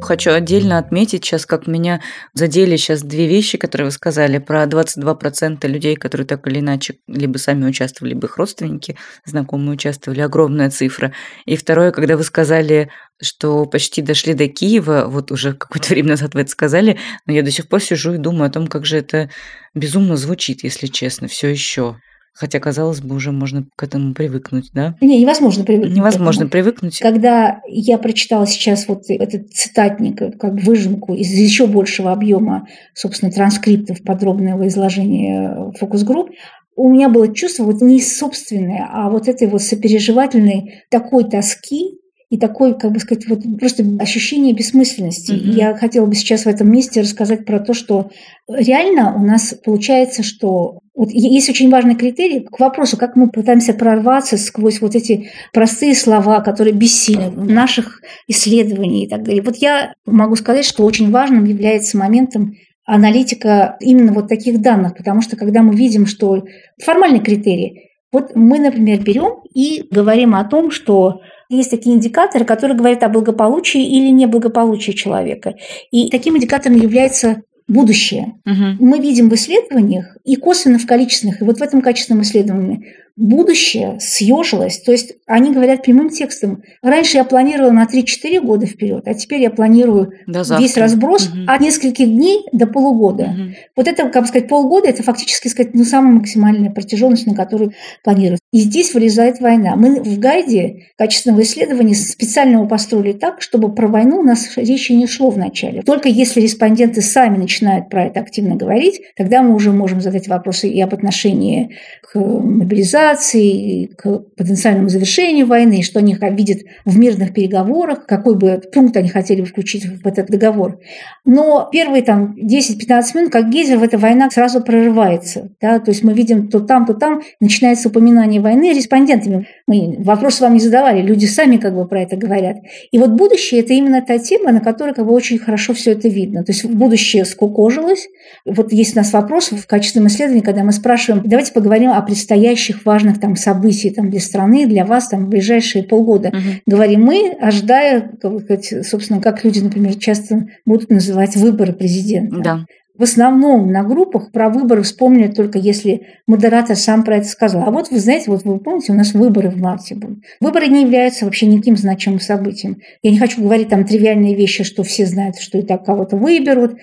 Хочу отдельно отметить сейчас, как меня задели сейчас две вещи, которые вы сказали про 22% людей, которые так или иначе либо сами участвовали, либо их родственники, знакомые участвовали, огромная цифра. И второе, когда вы сказали, что почти дошли до Киева, вот уже какое-то время назад вы это сказали, но я до сих пор сижу и думаю о том, как же это безумно звучит, если честно, все еще. Хотя, казалось бы, уже можно к этому привыкнуть, да? Не, невозможно привыкнуть. Невозможно привыкнуть. Когда я прочитала сейчас вот этот цитатник, как выжимку из еще большего объема, собственно, транскриптов подробного изложения фокус-групп, у меня было чувство вот не собственное, а вот этой вот сопереживательной такой тоски, и такое, как бы сказать, вот просто ощущение бессмысленности. Mm-hmm. Я хотела бы сейчас в этом месте рассказать про то, что реально у нас получается, что вот есть очень важный критерий к вопросу, как мы пытаемся прорваться сквозь вот эти простые слова, которые бессильны в наших исследованиях и так далее. Вот я могу сказать, что очень важным является моментом аналитика именно вот таких данных, потому что когда мы видим, что формальный критерий, вот мы, например, берем и говорим о том, что есть такие индикаторы, которые говорят о благополучии или неблагополучии человека. И таким индикатором является будущее. Угу. Мы видим в исследованиях и косвенно в количественных, и вот в этом качественном исследовании будущее съежилось. То есть они говорят прямым текстом. Раньше я планировала на 3-4 года вперед, а теперь я планирую весь разброс угу. от нескольких дней до полугода. Угу. Вот это, как бы сказать, полгода, это фактически сказать, ну, самая максимальная протяженность, на которую планируют. И здесь вылезает война. Мы в гайде качественного исследования специально его построили так, чтобы про войну у нас речи не шло вначале. Только если респонденты сами начинают про это активно говорить, тогда мы уже можем задать вопросы и об отношении к мобилизации, к потенциальному завершению войны, что они видят в мирных переговорах, какой бы пункт они хотели бы включить в этот договор. Но первые там 10-15 минут, как гейзер, в эта война сразу прорывается. Да? То есть мы видим то там, то там начинается упоминание войны респондентами. Мы вопросы вам не задавали, люди сами как бы про это говорят. И вот будущее – это именно та тема, на которой как бы очень хорошо все это видно. То есть будущее скукожилось. Вот есть у нас вопрос в качественном исследовании, когда мы спрашиваем, давайте поговорим о предстоящих важных там событий там, для страны, для вас там, в ближайшие полгода. Угу. Говорим мы, ожидая, сказать, собственно, как люди, например, часто будут называть выборы президента. Да. В основном на группах про выборы вспомнят только если модератор сам про это сказал. А вот вы знаете, вот вы помните, у нас выборы в марте будут. Выборы не являются вообще никаким значимым событием. Я не хочу говорить там тривиальные вещи, что все знают, что и так кого-то выберут.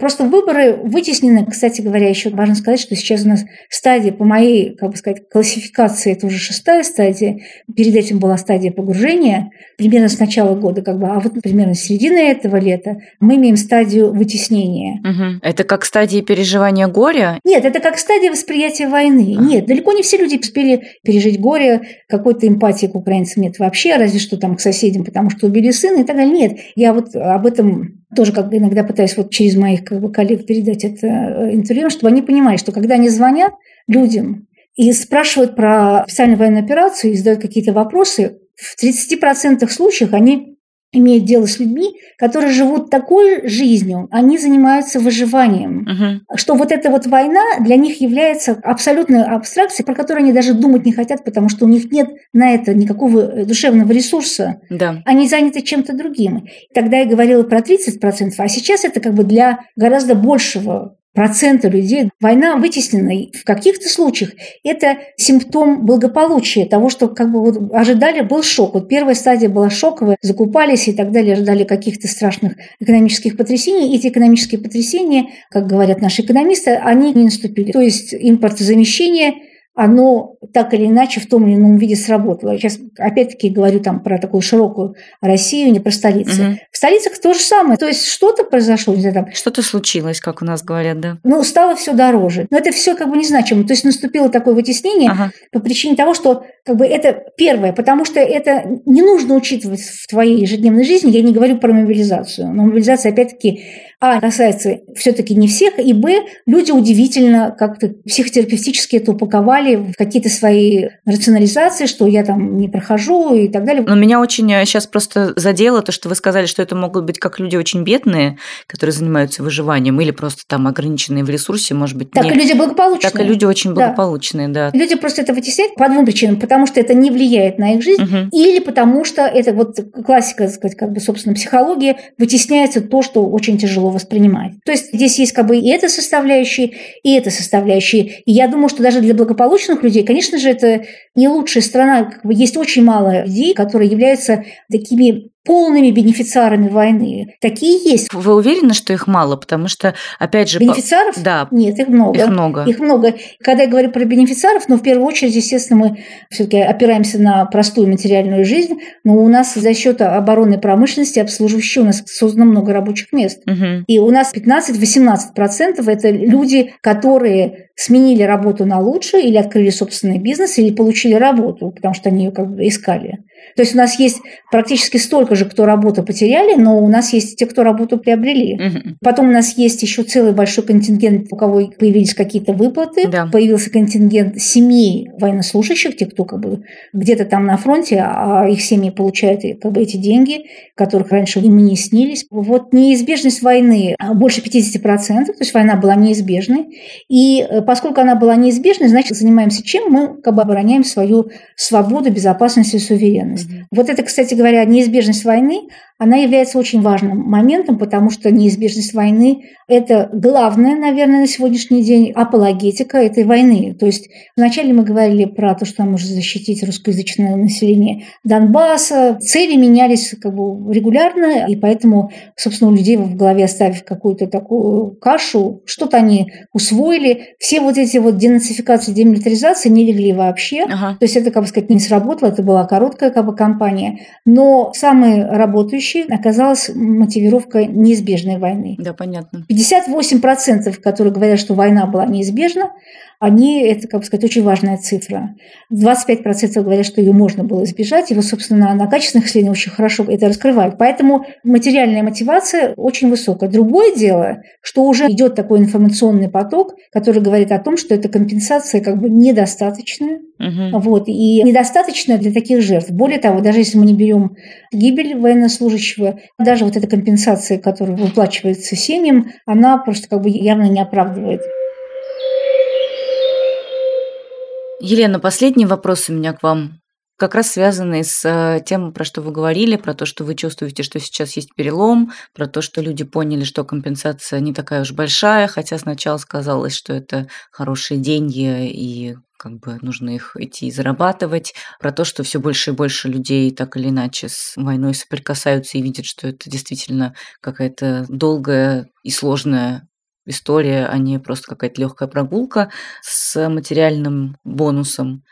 Просто выборы вытеснены. Кстати говоря, еще важно сказать, что сейчас у нас стадия, по моей, как бы сказать, классификации, это уже шестая стадия. Перед этим была стадия погружения, примерно с начала года, как бы, а вот примерно с середины этого лета мы имеем стадию вытеснения. Угу. Это как стадия переживания горя? Нет, это как стадия восприятия войны. А. Нет, далеко не все люди успели пережить горе, какой-то эмпатии к украинцам нет вообще, разве что там к соседям, потому что убили сына и так далее. Нет, я вот об этом тоже как иногда пытаюсь вот через моих как бы, коллег передать это э, интервью, чтобы они понимали, что когда они звонят людям и спрашивают про специальную военную операцию и задают какие-то вопросы, в 30% случаев они имеют дело с людьми, которые живут такой жизнью, они занимаются выживанием. Угу. Что вот эта вот война для них является абсолютной абстракцией, про которую они даже думать не хотят, потому что у них нет на это никакого э, душевного ресурса. Да. Они заняты чем-то другим. Тогда я говорила про 30%, а сейчас это как бы для гораздо большего процента людей. Война вытеснена. В каких-то случаях это симптом благополучия, того, что как бы вот ожидали, был шок. Вот первая стадия была шоковая, закупались и так далее, ожидали каких-то страшных экономических потрясений. Эти экономические потрясения, как говорят наши экономисты, они не наступили. То есть импортозамещение – оно так или иначе в том или ином виде сработало. Сейчас опять-таки говорю там про такую широкую Россию, не про столицы. Угу. В столицах то же самое. То есть что-то произошло, не знаю, там. Что-то случилось, как у нас говорят, да. Ну, стало все дороже. Но это все как бы незначимо. То есть наступило такое вытеснение ага. по причине того, что как бы это первое, потому что это не нужно учитывать в твоей ежедневной жизни. Я не говорю про мобилизацию. Но мобилизация, опять-таки, а, касается все-таки не всех, и б, люди удивительно как-то психотерапевтически это упаковали в какие-то свои рационализации, что я там не прохожу и так далее. Но меня очень сейчас э, просто задело то, что вы сказали, что это могут быть как люди очень бедные, которые занимаются выживанием, или просто там ограниченные в ресурсе, может быть. Так не... и люди благополучные. Так и люди очень благополучные, да. да. Люди просто это вытесняют по двум причинам. Потому что это не влияет на их жизнь, угу. или потому что это вот классика, так сказать, как бы, собственно, психологии, вытесняется то, что очень тяжело тяжело воспринимать. То есть здесь есть как бы и эта составляющая, и эта составляющая. И я думаю, что даже для благополучных людей, конечно же, это не лучшая страна. Как бы есть очень мало людей, которые являются такими полными бенефициарами войны. Такие есть. Вы уверены, что их мало? Потому что, опять же... Бенефициаров? Да. Нет, их много. Их много. Их много. Когда я говорю про бенефициаров, ну, в первую очередь, естественно, мы все-таки опираемся на простую материальную жизнь, но у нас за счет оборонной промышленности обслуживающей у нас создано много рабочих мест. Угу. И у нас 15-18% это люди, которые сменили работу на лучше или открыли собственный бизнес, или получили работу, потому что они ее как бы искали. То есть у нас есть практически столько же, кто работу потеряли, но у нас есть те, кто работу приобрели. Угу. Потом у нас есть еще целый большой контингент, у кого появились какие-то выплаты, да. появился контингент семей военнослужащих, те, кто как бы где-то там на фронте, а их семьи получают как бы эти деньги, которых раньше им не снились. Вот неизбежность войны больше 50%, то есть война была неизбежной. И э, поскольку она была неизбежной, значит, занимаемся чем? Мы как бы обороняем свою свободу, безопасность и суверенность. Mm-hmm. Вот это, кстати говоря, неизбежность войны, она является очень важным моментом, потому что неизбежность войны – это главное, наверное, на сегодняшний день апологетика этой войны. То есть вначале мы говорили про то, что нужно защитить русскоязычное население Донбасса. Цели менялись как бы регулярно, и поэтому, собственно, у людей в голове оставив какую-то такую кашу, что-то они усвоили. Все вот эти вот денацификации, демилитаризации не легли вообще. Ага. То есть это, как бы сказать, не сработало, это была короткая как бы кампания. Но самые работающие случае оказалась мотивировка неизбежной войны. Да, понятно. 58%, которые говорят, что война была неизбежна, они, это, как бы сказать, очень важная цифра. 25% говорят, что ее можно было избежать, и вот, собственно, на качественных исследованиях очень хорошо это раскрывают. Поэтому материальная мотивация очень высокая. Другое дело, что уже идет такой информационный поток, который говорит о том, что эта компенсация как бы недостаточная, угу. вот, и недостаточная для таких жертв. Более того, даже если мы не берем гибель военнослужащего, даже вот эта компенсация, которая выплачивается семьям, она просто как бы явно не оправдывает Елена, последний вопрос у меня к вам как раз связанный с э, тем, про что вы говорили, про то, что вы чувствуете, что сейчас есть перелом, про то, что люди поняли, что компенсация не такая уж большая, хотя сначала сказалось, что это хорошие деньги и как бы нужно их идти и зарабатывать, про то, что все больше и больше людей так или иначе с войной соприкасаются и видят, что это действительно какая-то долгая и сложная история, а не просто какая-то легкая прогулка с материальным бонусом.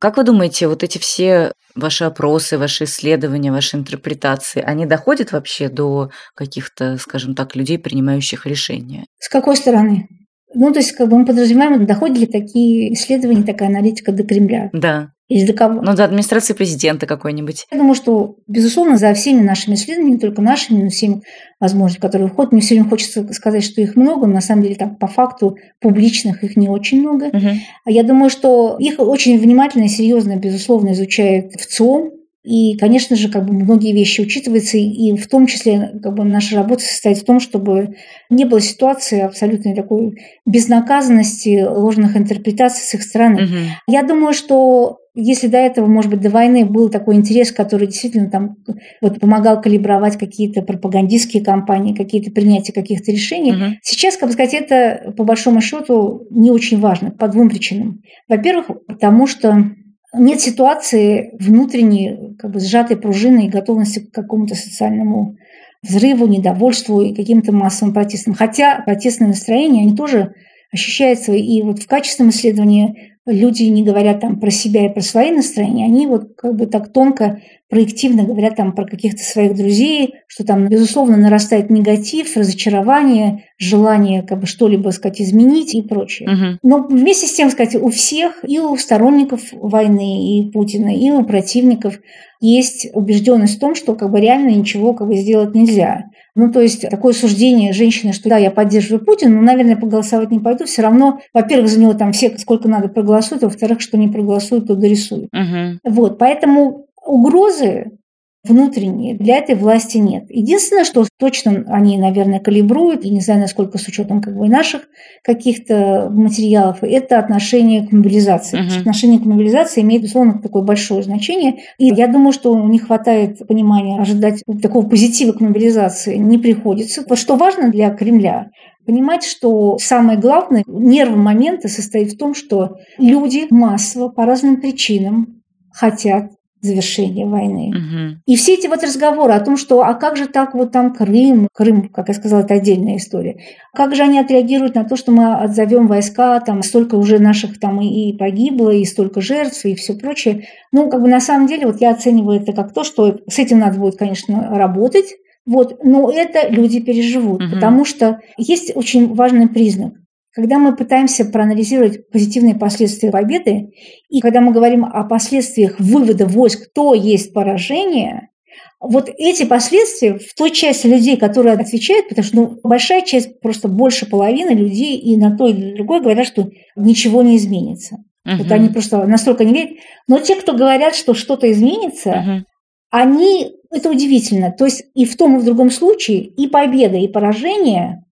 Как вы думаете, вот эти все ваши опросы, ваши исследования, ваши интерпретации, они доходят вообще до каких-то, скажем так, людей, принимающих решения? С какой стороны? Ну, то есть, как бы мы подразумеваем, доходят ли такие исследования, такая аналитика до Кремля? Да. Или до кого? Ну, до администрации президента какой-нибудь. Я думаю, что, безусловно, за всеми нашими исследованиями, не только нашими, но всеми возможностями, которые выходят, мне все время хочется сказать, что их много, но на самом деле так по факту публичных их не очень много. Угу. Я думаю, что их очень внимательно и серьезно, безусловно, изучает ВЦИОМ, И, конечно же, как бы многие вещи учитываются, и в том числе как бы, наша работа состоит в том, чтобы не было ситуации абсолютной такой безнаказанности, ложных интерпретаций с их стороны. Угу. Я думаю, что если до этого, может быть, до войны был такой интерес, который действительно там вот помогал калибровать какие-то пропагандистские кампании, какие-то принятия каких-то решений, угу. сейчас, как бы сказать, это по большому счету не очень важно по двум причинам. Во-первых, потому что нет ситуации внутренней, как бы сжатой пружины и готовности к какому-то социальному взрыву, недовольству и каким-то массовым протестам. Хотя протестные настроения, они тоже ощущаются. И вот в качественном исследовании люди не говорят там про себя и про свои настроения, они вот как бы так тонко, проективно говорят там про каких-то своих друзей, что там, безусловно, нарастает негатив, разочарование, желание как бы что-либо, сказать, изменить и прочее. Угу. Но вместе с тем, сказать, у всех, и у сторонников войны, и Путина, и у противников есть убежденность в том, что как бы реально ничего как бы сделать нельзя. Ну, то есть такое суждение женщины, что да, я поддерживаю Путина, но, наверное, проголосовать не пойду, все равно, во-первых, за него там все сколько надо проголосуют, а во-вторых, что не проголосуют, то дорисуют. Угу. Вот, поэтому угрозы внутренние для этой власти нет. Единственное, что точно они, наверное, калибруют, и не знаю, насколько с учетом как бы наших каких-то материалов, это отношение к мобилизации. Uh-huh. Отношение к мобилизации имеет, безусловно, такое большое значение. И я думаю, что не хватает понимания ожидать такого позитива к мобилизации не приходится. Что важно для Кремля, понимать, что самое главное, нерв момента состоит в том, что люди массово по разным причинам хотят завершения войны. Угу. И все эти вот разговоры о том, что а как же так вот там Крым, Крым, как я сказала, это отдельная история. Как же они отреагируют на то, что мы отзовем войска, там столько уже наших там и, и погибло, и столько жертв, и все прочее. Ну, как бы на самом деле, вот я оцениваю это как то, что с этим надо будет, конечно, работать, вот, но это люди переживут, угу. потому что есть очень важный признак. Когда мы пытаемся проанализировать позитивные последствия победы, и когда мы говорим о последствиях вывода войск, то есть поражение, вот эти последствия в той части людей, которые отвечают, потому что ну, большая часть, просто больше половины людей и на то и на другое говорят, что ничего не изменится. Угу. Вот они просто настолько не верят. Но те, кто говорят, что что-то изменится, угу. они это удивительно. То есть и в том, и в другом случае и победа, и поражение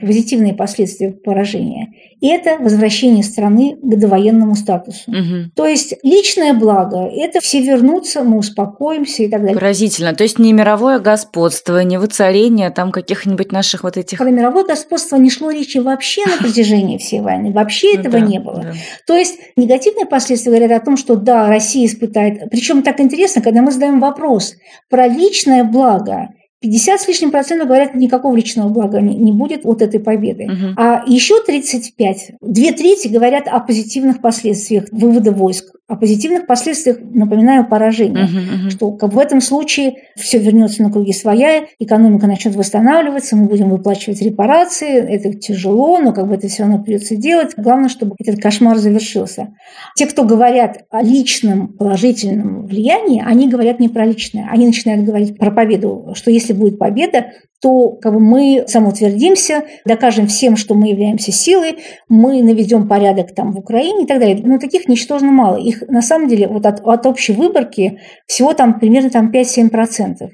позитивные последствия поражения. И это возвращение страны к довоенному статусу. Угу. То есть личное благо – это все вернутся, мы успокоимся и так далее. Поразительно. То есть не мировое господство, не воцарение там каких-нибудь наших вот этих… Про мировое господство не шло речи вообще на протяжении всей войны. Вообще ну этого не было. То есть негативные последствия говорят о том, что да, Россия испытает… Причем так интересно, когда мы задаем вопрос про личное благо – 50 с лишним процентов говорят, никакого личного блага не, не будет от этой победы. Угу. А еще 35, две трети говорят о позитивных последствиях вывода войск о позитивных последствиях, напоминаю, поражения, uh-huh, uh-huh. что как в этом случае все вернется на круги своя, экономика начнет восстанавливаться, мы будем выплачивать репарации, это тяжело, но как бы это все равно придется делать. Главное, чтобы этот кошмар завершился. Те, кто говорят о личном положительном влиянии, они говорят не про личное, они начинают говорить про победу, что если будет победа, то как бы, мы самоутвердимся, докажем всем, что мы являемся силой, мы наведем порядок там в Украине и так далее. Но таких ничтожно мало. Их на самом деле вот от, от общей выборки всего там примерно там 5-7%.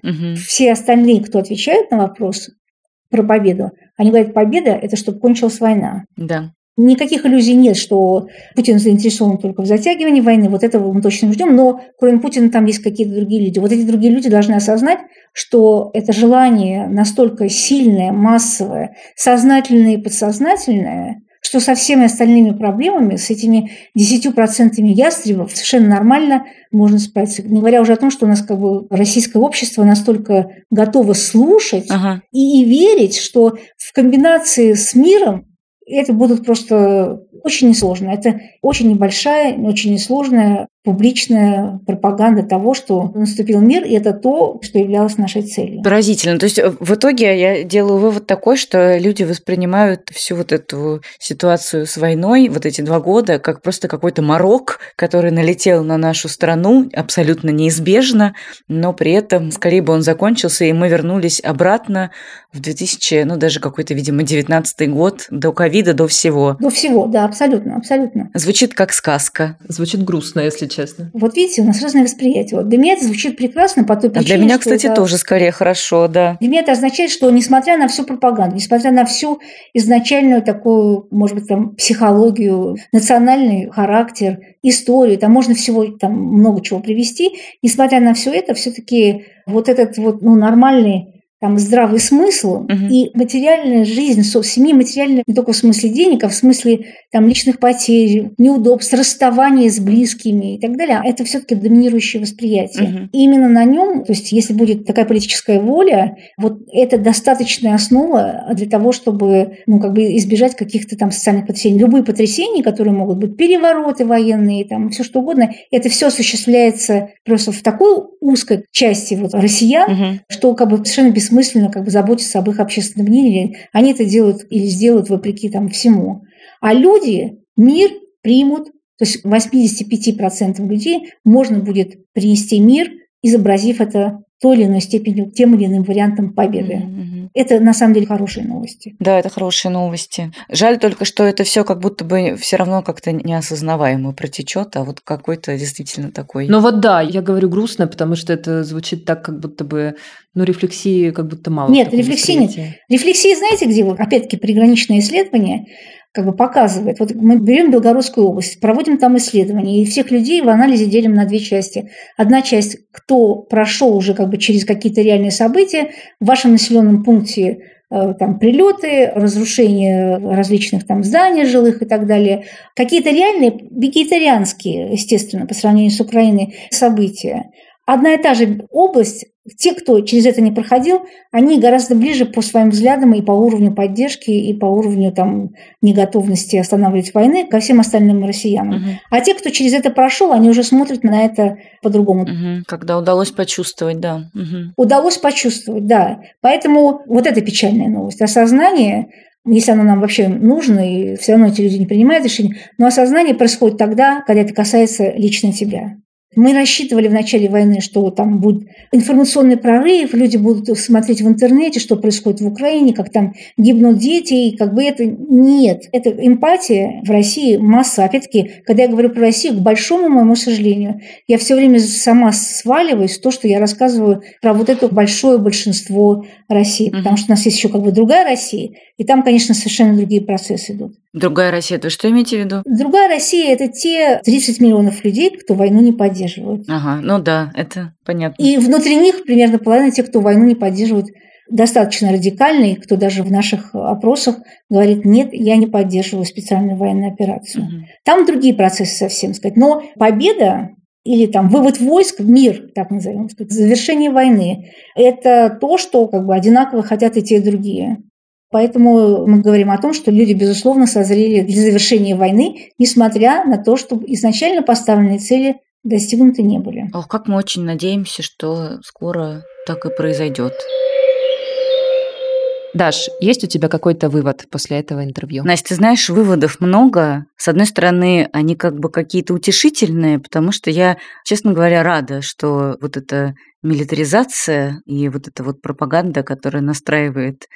Угу. Все остальные, кто отвечает на вопрос про победу, они говорят, победа – это чтобы кончилась война. Да. Никаких иллюзий нет, что Путин заинтересован только в затягивании войны, вот этого мы точно ждем, но кроме Путина там есть какие-то другие люди. Вот эти другие люди должны осознать, что это желание настолько сильное, массовое, сознательное и подсознательное, что со всеми остальными проблемами, с этими 10% ястребов совершенно нормально можно справиться. Не говоря уже о том, что у нас как бы российское общество настолько готово слушать ага. и, и верить, что в комбинации с миром это будут просто очень несложно. Это очень небольшая, очень несложная публичная пропаганда того, что наступил мир, и это то, что являлось нашей целью. Поразительно. То есть э, в итоге я делаю вывод такой, что люди воспринимают всю вот эту ситуацию с войной, вот эти два года, как просто какой-то морок, который налетел на нашу страну абсолютно неизбежно, но при этом скорее бы он закончился, и мы вернулись обратно в 2000, ну даже какой-то, видимо, 19 год, до ковида, до всего. До всего, да, абсолютно, абсолютно. Звучит как сказка. Звучит грустно, если честно честно. Вот видите, у нас разное восприятие. Вот для меня это звучит прекрасно по той причине, А для меня, кстати, это... тоже скорее хорошо, да. Для меня это означает, что несмотря на всю пропаганду, несмотря на всю изначальную такую, может быть, там, психологию, национальный характер, историю, там можно всего там много чего привести, несмотря на все это, все-таки вот этот вот ну, нормальный там здравый смысл Мгм. и материальная жизнь семьи, материальная не только в смысле денег, а в смысле там личных потерь, неудобств, расставания с близкими и так далее, это все-таки доминирующее восприятие. Мгм. И именно на нем, то есть если будет такая политическая воля, вот это достаточная основа для того, чтобы ну, как бы избежать каких-то там социальных потрясений. Любые потрясения, которые могут быть перевороты военные, там все что угодно, это все осуществляется просто в такой узкой части вот, россиян, Мгм. что как бы совершенно бессмысленно как бы заботиться об их общественном мнении. Они это делают или сделают вопреки там всему. А люди мир примут, то есть 85% людей можно будет принести мир, изобразив это той или иной степенью, тем или иным вариантом победы. Мгм. Это на самом деле хорошие новости. Да, это хорошие новости. Жаль только, что это все как будто бы все равно как-то неосознаваемо протечет, а вот какой-то действительно такой. Ну вот да, я говорю грустно, потому что это звучит так, как будто бы, ну, рефлексии как будто мало. Нет, рефлексии нет. Рефлексии, знаете, где? Опять-таки, приграничное исследование как бы показывает. Вот мы берем Белгородскую область, проводим там исследования, и всех людей в анализе делим на две части. Одна часть, кто прошел уже как бы через какие-то реальные события, в вашем населенном пункте э, там прилеты, разрушение различных там зданий жилых и так далее. Какие-то реальные вегетарианские, естественно, по сравнению с Украиной, события. Одна и та же область, те, кто через это не проходил, они гораздо ближе по своим взглядам и по уровню поддержки, и по уровню там, неготовности останавливать войны ко всем остальным россиянам. Мгм, А те, кто через это прошел, они уже смотрят на это по-другому. мгм. Когда удалось почувствовать, да. Мгм. Удалось почувствовать, да. Поэтому вот это печальная новость. Осознание, если оно нам вообще нужно, и все равно эти люди не принимают решения, но осознание происходит тогда, когда это касается лично тебя. Мы рассчитывали в начале войны, что там будет информационный прорыв, люди будут смотреть в интернете, что происходит в Украине, как там гибнут дети, и как бы это нет. Это эмпатия в России масса. Опять-таки, когда я говорю про Россию, к большому моему сожалению, я все время сама сваливаюсь в то, что я рассказываю про вот это большое большинство России, потому что у нас есть еще как бы другая Россия, и там, конечно, совершенно другие процессы идут. Другая Россия, вы что имеете в виду? Другая Россия – это те 30 миллионов людей, кто войну не поддерживают. Ага, ну да, это понятно. И внутри них примерно половина тех, кто войну не поддерживает, достаточно радикальный, кто даже в наших опросах говорит, нет, я не поддерживаю специальную военную операцию. Мгм. Там другие процессы совсем сказать. Но победа или там вывод войск в мир, так назовем, завершение войны, это то, что как бы одинаково хотят и те, и другие. Поэтому мы говорим о том, что люди, безусловно, созрели для завершения войны, несмотря на то, что изначально поставленные цели достигнуты не были. Ох, как мы очень надеемся, что скоро так и произойдет. Даш, есть у тебя какой-то вывод после этого интервью? Настя, ты знаешь, выводов много. С одной стороны, они как бы какие-то утешительные, потому что я, честно говоря, рада, что вот эта милитаризация и вот эта вот пропаганда, которая настраивает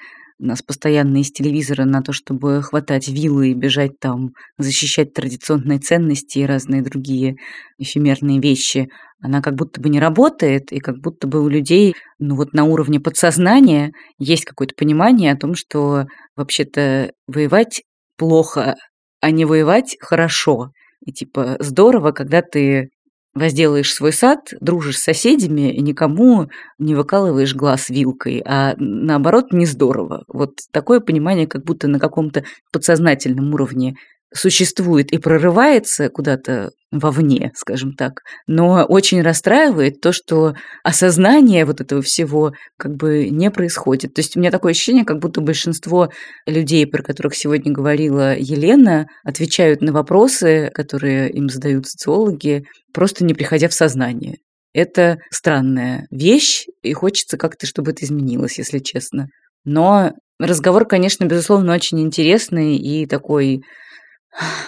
нас постоянно из телевизора на то, чтобы хватать вилы и бежать там, защищать традиционные ценности и разные другие эфемерные вещи, она как будто бы не работает, и как будто бы у людей, ну вот на уровне подсознания есть какое-то понимание о том, что вообще-то воевать плохо, а не воевать хорошо. И типа здорово, когда ты возделаешь свой сад, дружишь с соседями и никому не выкалываешь глаз вилкой, а наоборот не здорово. Вот такое понимание как будто на каком-то подсознательном уровне существует и прорывается куда-то вовне, скажем так. Но очень расстраивает то, что осознание вот этого всего как бы не происходит. То есть у меня такое ощущение, как будто большинство людей, про которых сегодня говорила Елена, отвечают на вопросы, которые им задают социологи, просто не приходя в сознание. Это странная вещь, и хочется как-то, чтобы это изменилось, если честно. Но разговор, конечно, безусловно, очень интересный и такой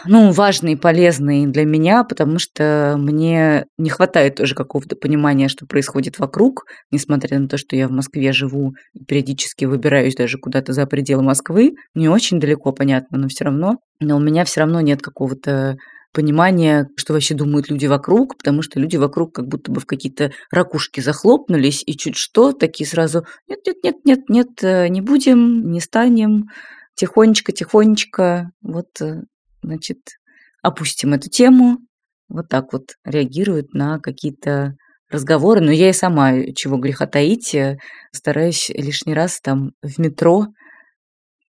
ну, важный и полезный для меня, потому что мне не хватает тоже какого-то понимания, что происходит вокруг, несмотря на то, что я в Москве живу, периодически выбираюсь даже куда-то за пределы Москвы, не очень далеко, понятно, но все равно. Но у меня все равно нет какого-то понимание, что вообще думают люди вокруг, потому что люди вокруг как будто бы в какие-то ракушки захлопнулись, и чуть что, такие сразу «нет-нет-нет-нет-нет, э, не будем, не станем, тихонечко-тихонечко, вот, э, значит, опустим эту тему». Вот так вот реагируют на какие-то разговоры. Но я и сама, чего греха таить, э, стараюсь лишний раз там в метро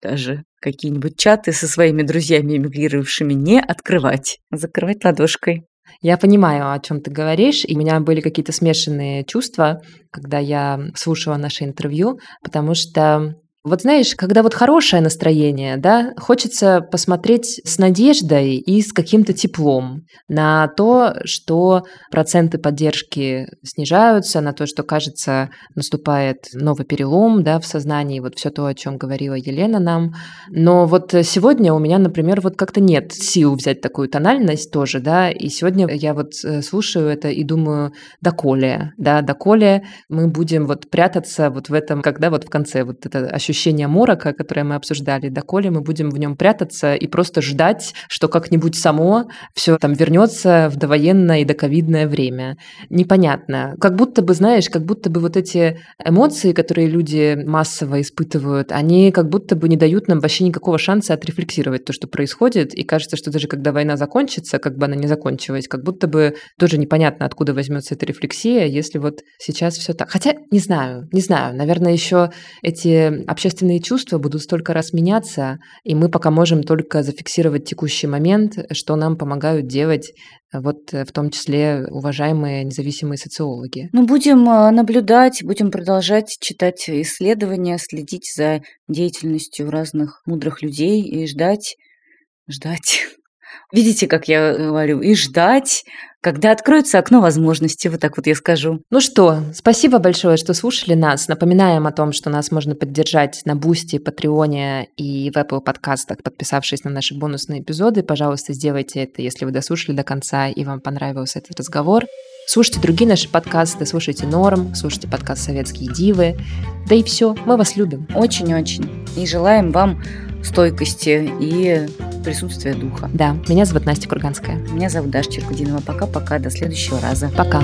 даже какие-нибудь чаты со своими друзьями эмигрировавшими не открывать, закрывать ладошкой. Я понимаю, о чем ты говоришь, и у меня были какие-то смешанные чувства, когда я слушала наше интервью, потому что вот знаешь, когда вот хорошее настроение, да, хочется посмотреть с надеждой и с каким-то теплом на то, что проценты поддержки снижаются, на то, что, кажется, наступает новый перелом, да, в сознании, вот все то, о чем говорила Елена нам. Но вот сегодня у меня, например, вот как-то нет сил взять такую тональность тоже, да, и сегодня я вот э, слушаю это и думаю, доколе, да, доколе мы будем вот прятаться вот в этом, когда вот в конце вот это ощущение ощущение морока, которое мы обсуждали, доколе мы будем в нем прятаться и просто ждать, что как-нибудь само все там вернется в довоенное и доковидное время. Непонятно. Как будто бы, знаешь, как будто бы вот эти эмоции, которые люди массово испытывают, они как будто бы не дают нам вообще никакого шанса отрефлексировать то, что происходит. И кажется, что даже когда война закончится, как бы она не закончилась, как будто бы тоже непонятно, откуда возьмется эта рефлексия, если вот сейчас все так. Хотя не знаю, не знаю. Наверное, еще эти общественные общественные чувства будут столько раз меняться, и мы пока можем только зафиксировать текущий момент, что нам помогают делать э, вот э, в том числе уважаемые независимые социологи. Ну, будем э, наблюдать, будем продолжать читать исследования, следить за деятельностью разных мудрых людей и ждать, ждать. Видите, как я говорю, и ждать когда откроется окно возможностей, вот так вот я скажу. Ну что, спасибо большое, что слушали нас. Напоминаем о том, что нас можно поддержать на Бусти, Патреоне и в Apple подкастах, подписавшись на наши бонусные эпизоды. Пожалуйста, сделайте это, если вы дослушали до конца и вам понравился этот разговор. Слушайте другие наши подкасты, слушайте Норм, слушайте подкаст «Советские дивы». Да и все, мы вас любим. Очень-очень. И желаем вам стойкости и присутствия духа. Да, меня зовут Настя Курганская. Меня зовут Даша Черкудинова. Пока-пока, до следующего раза. Пока.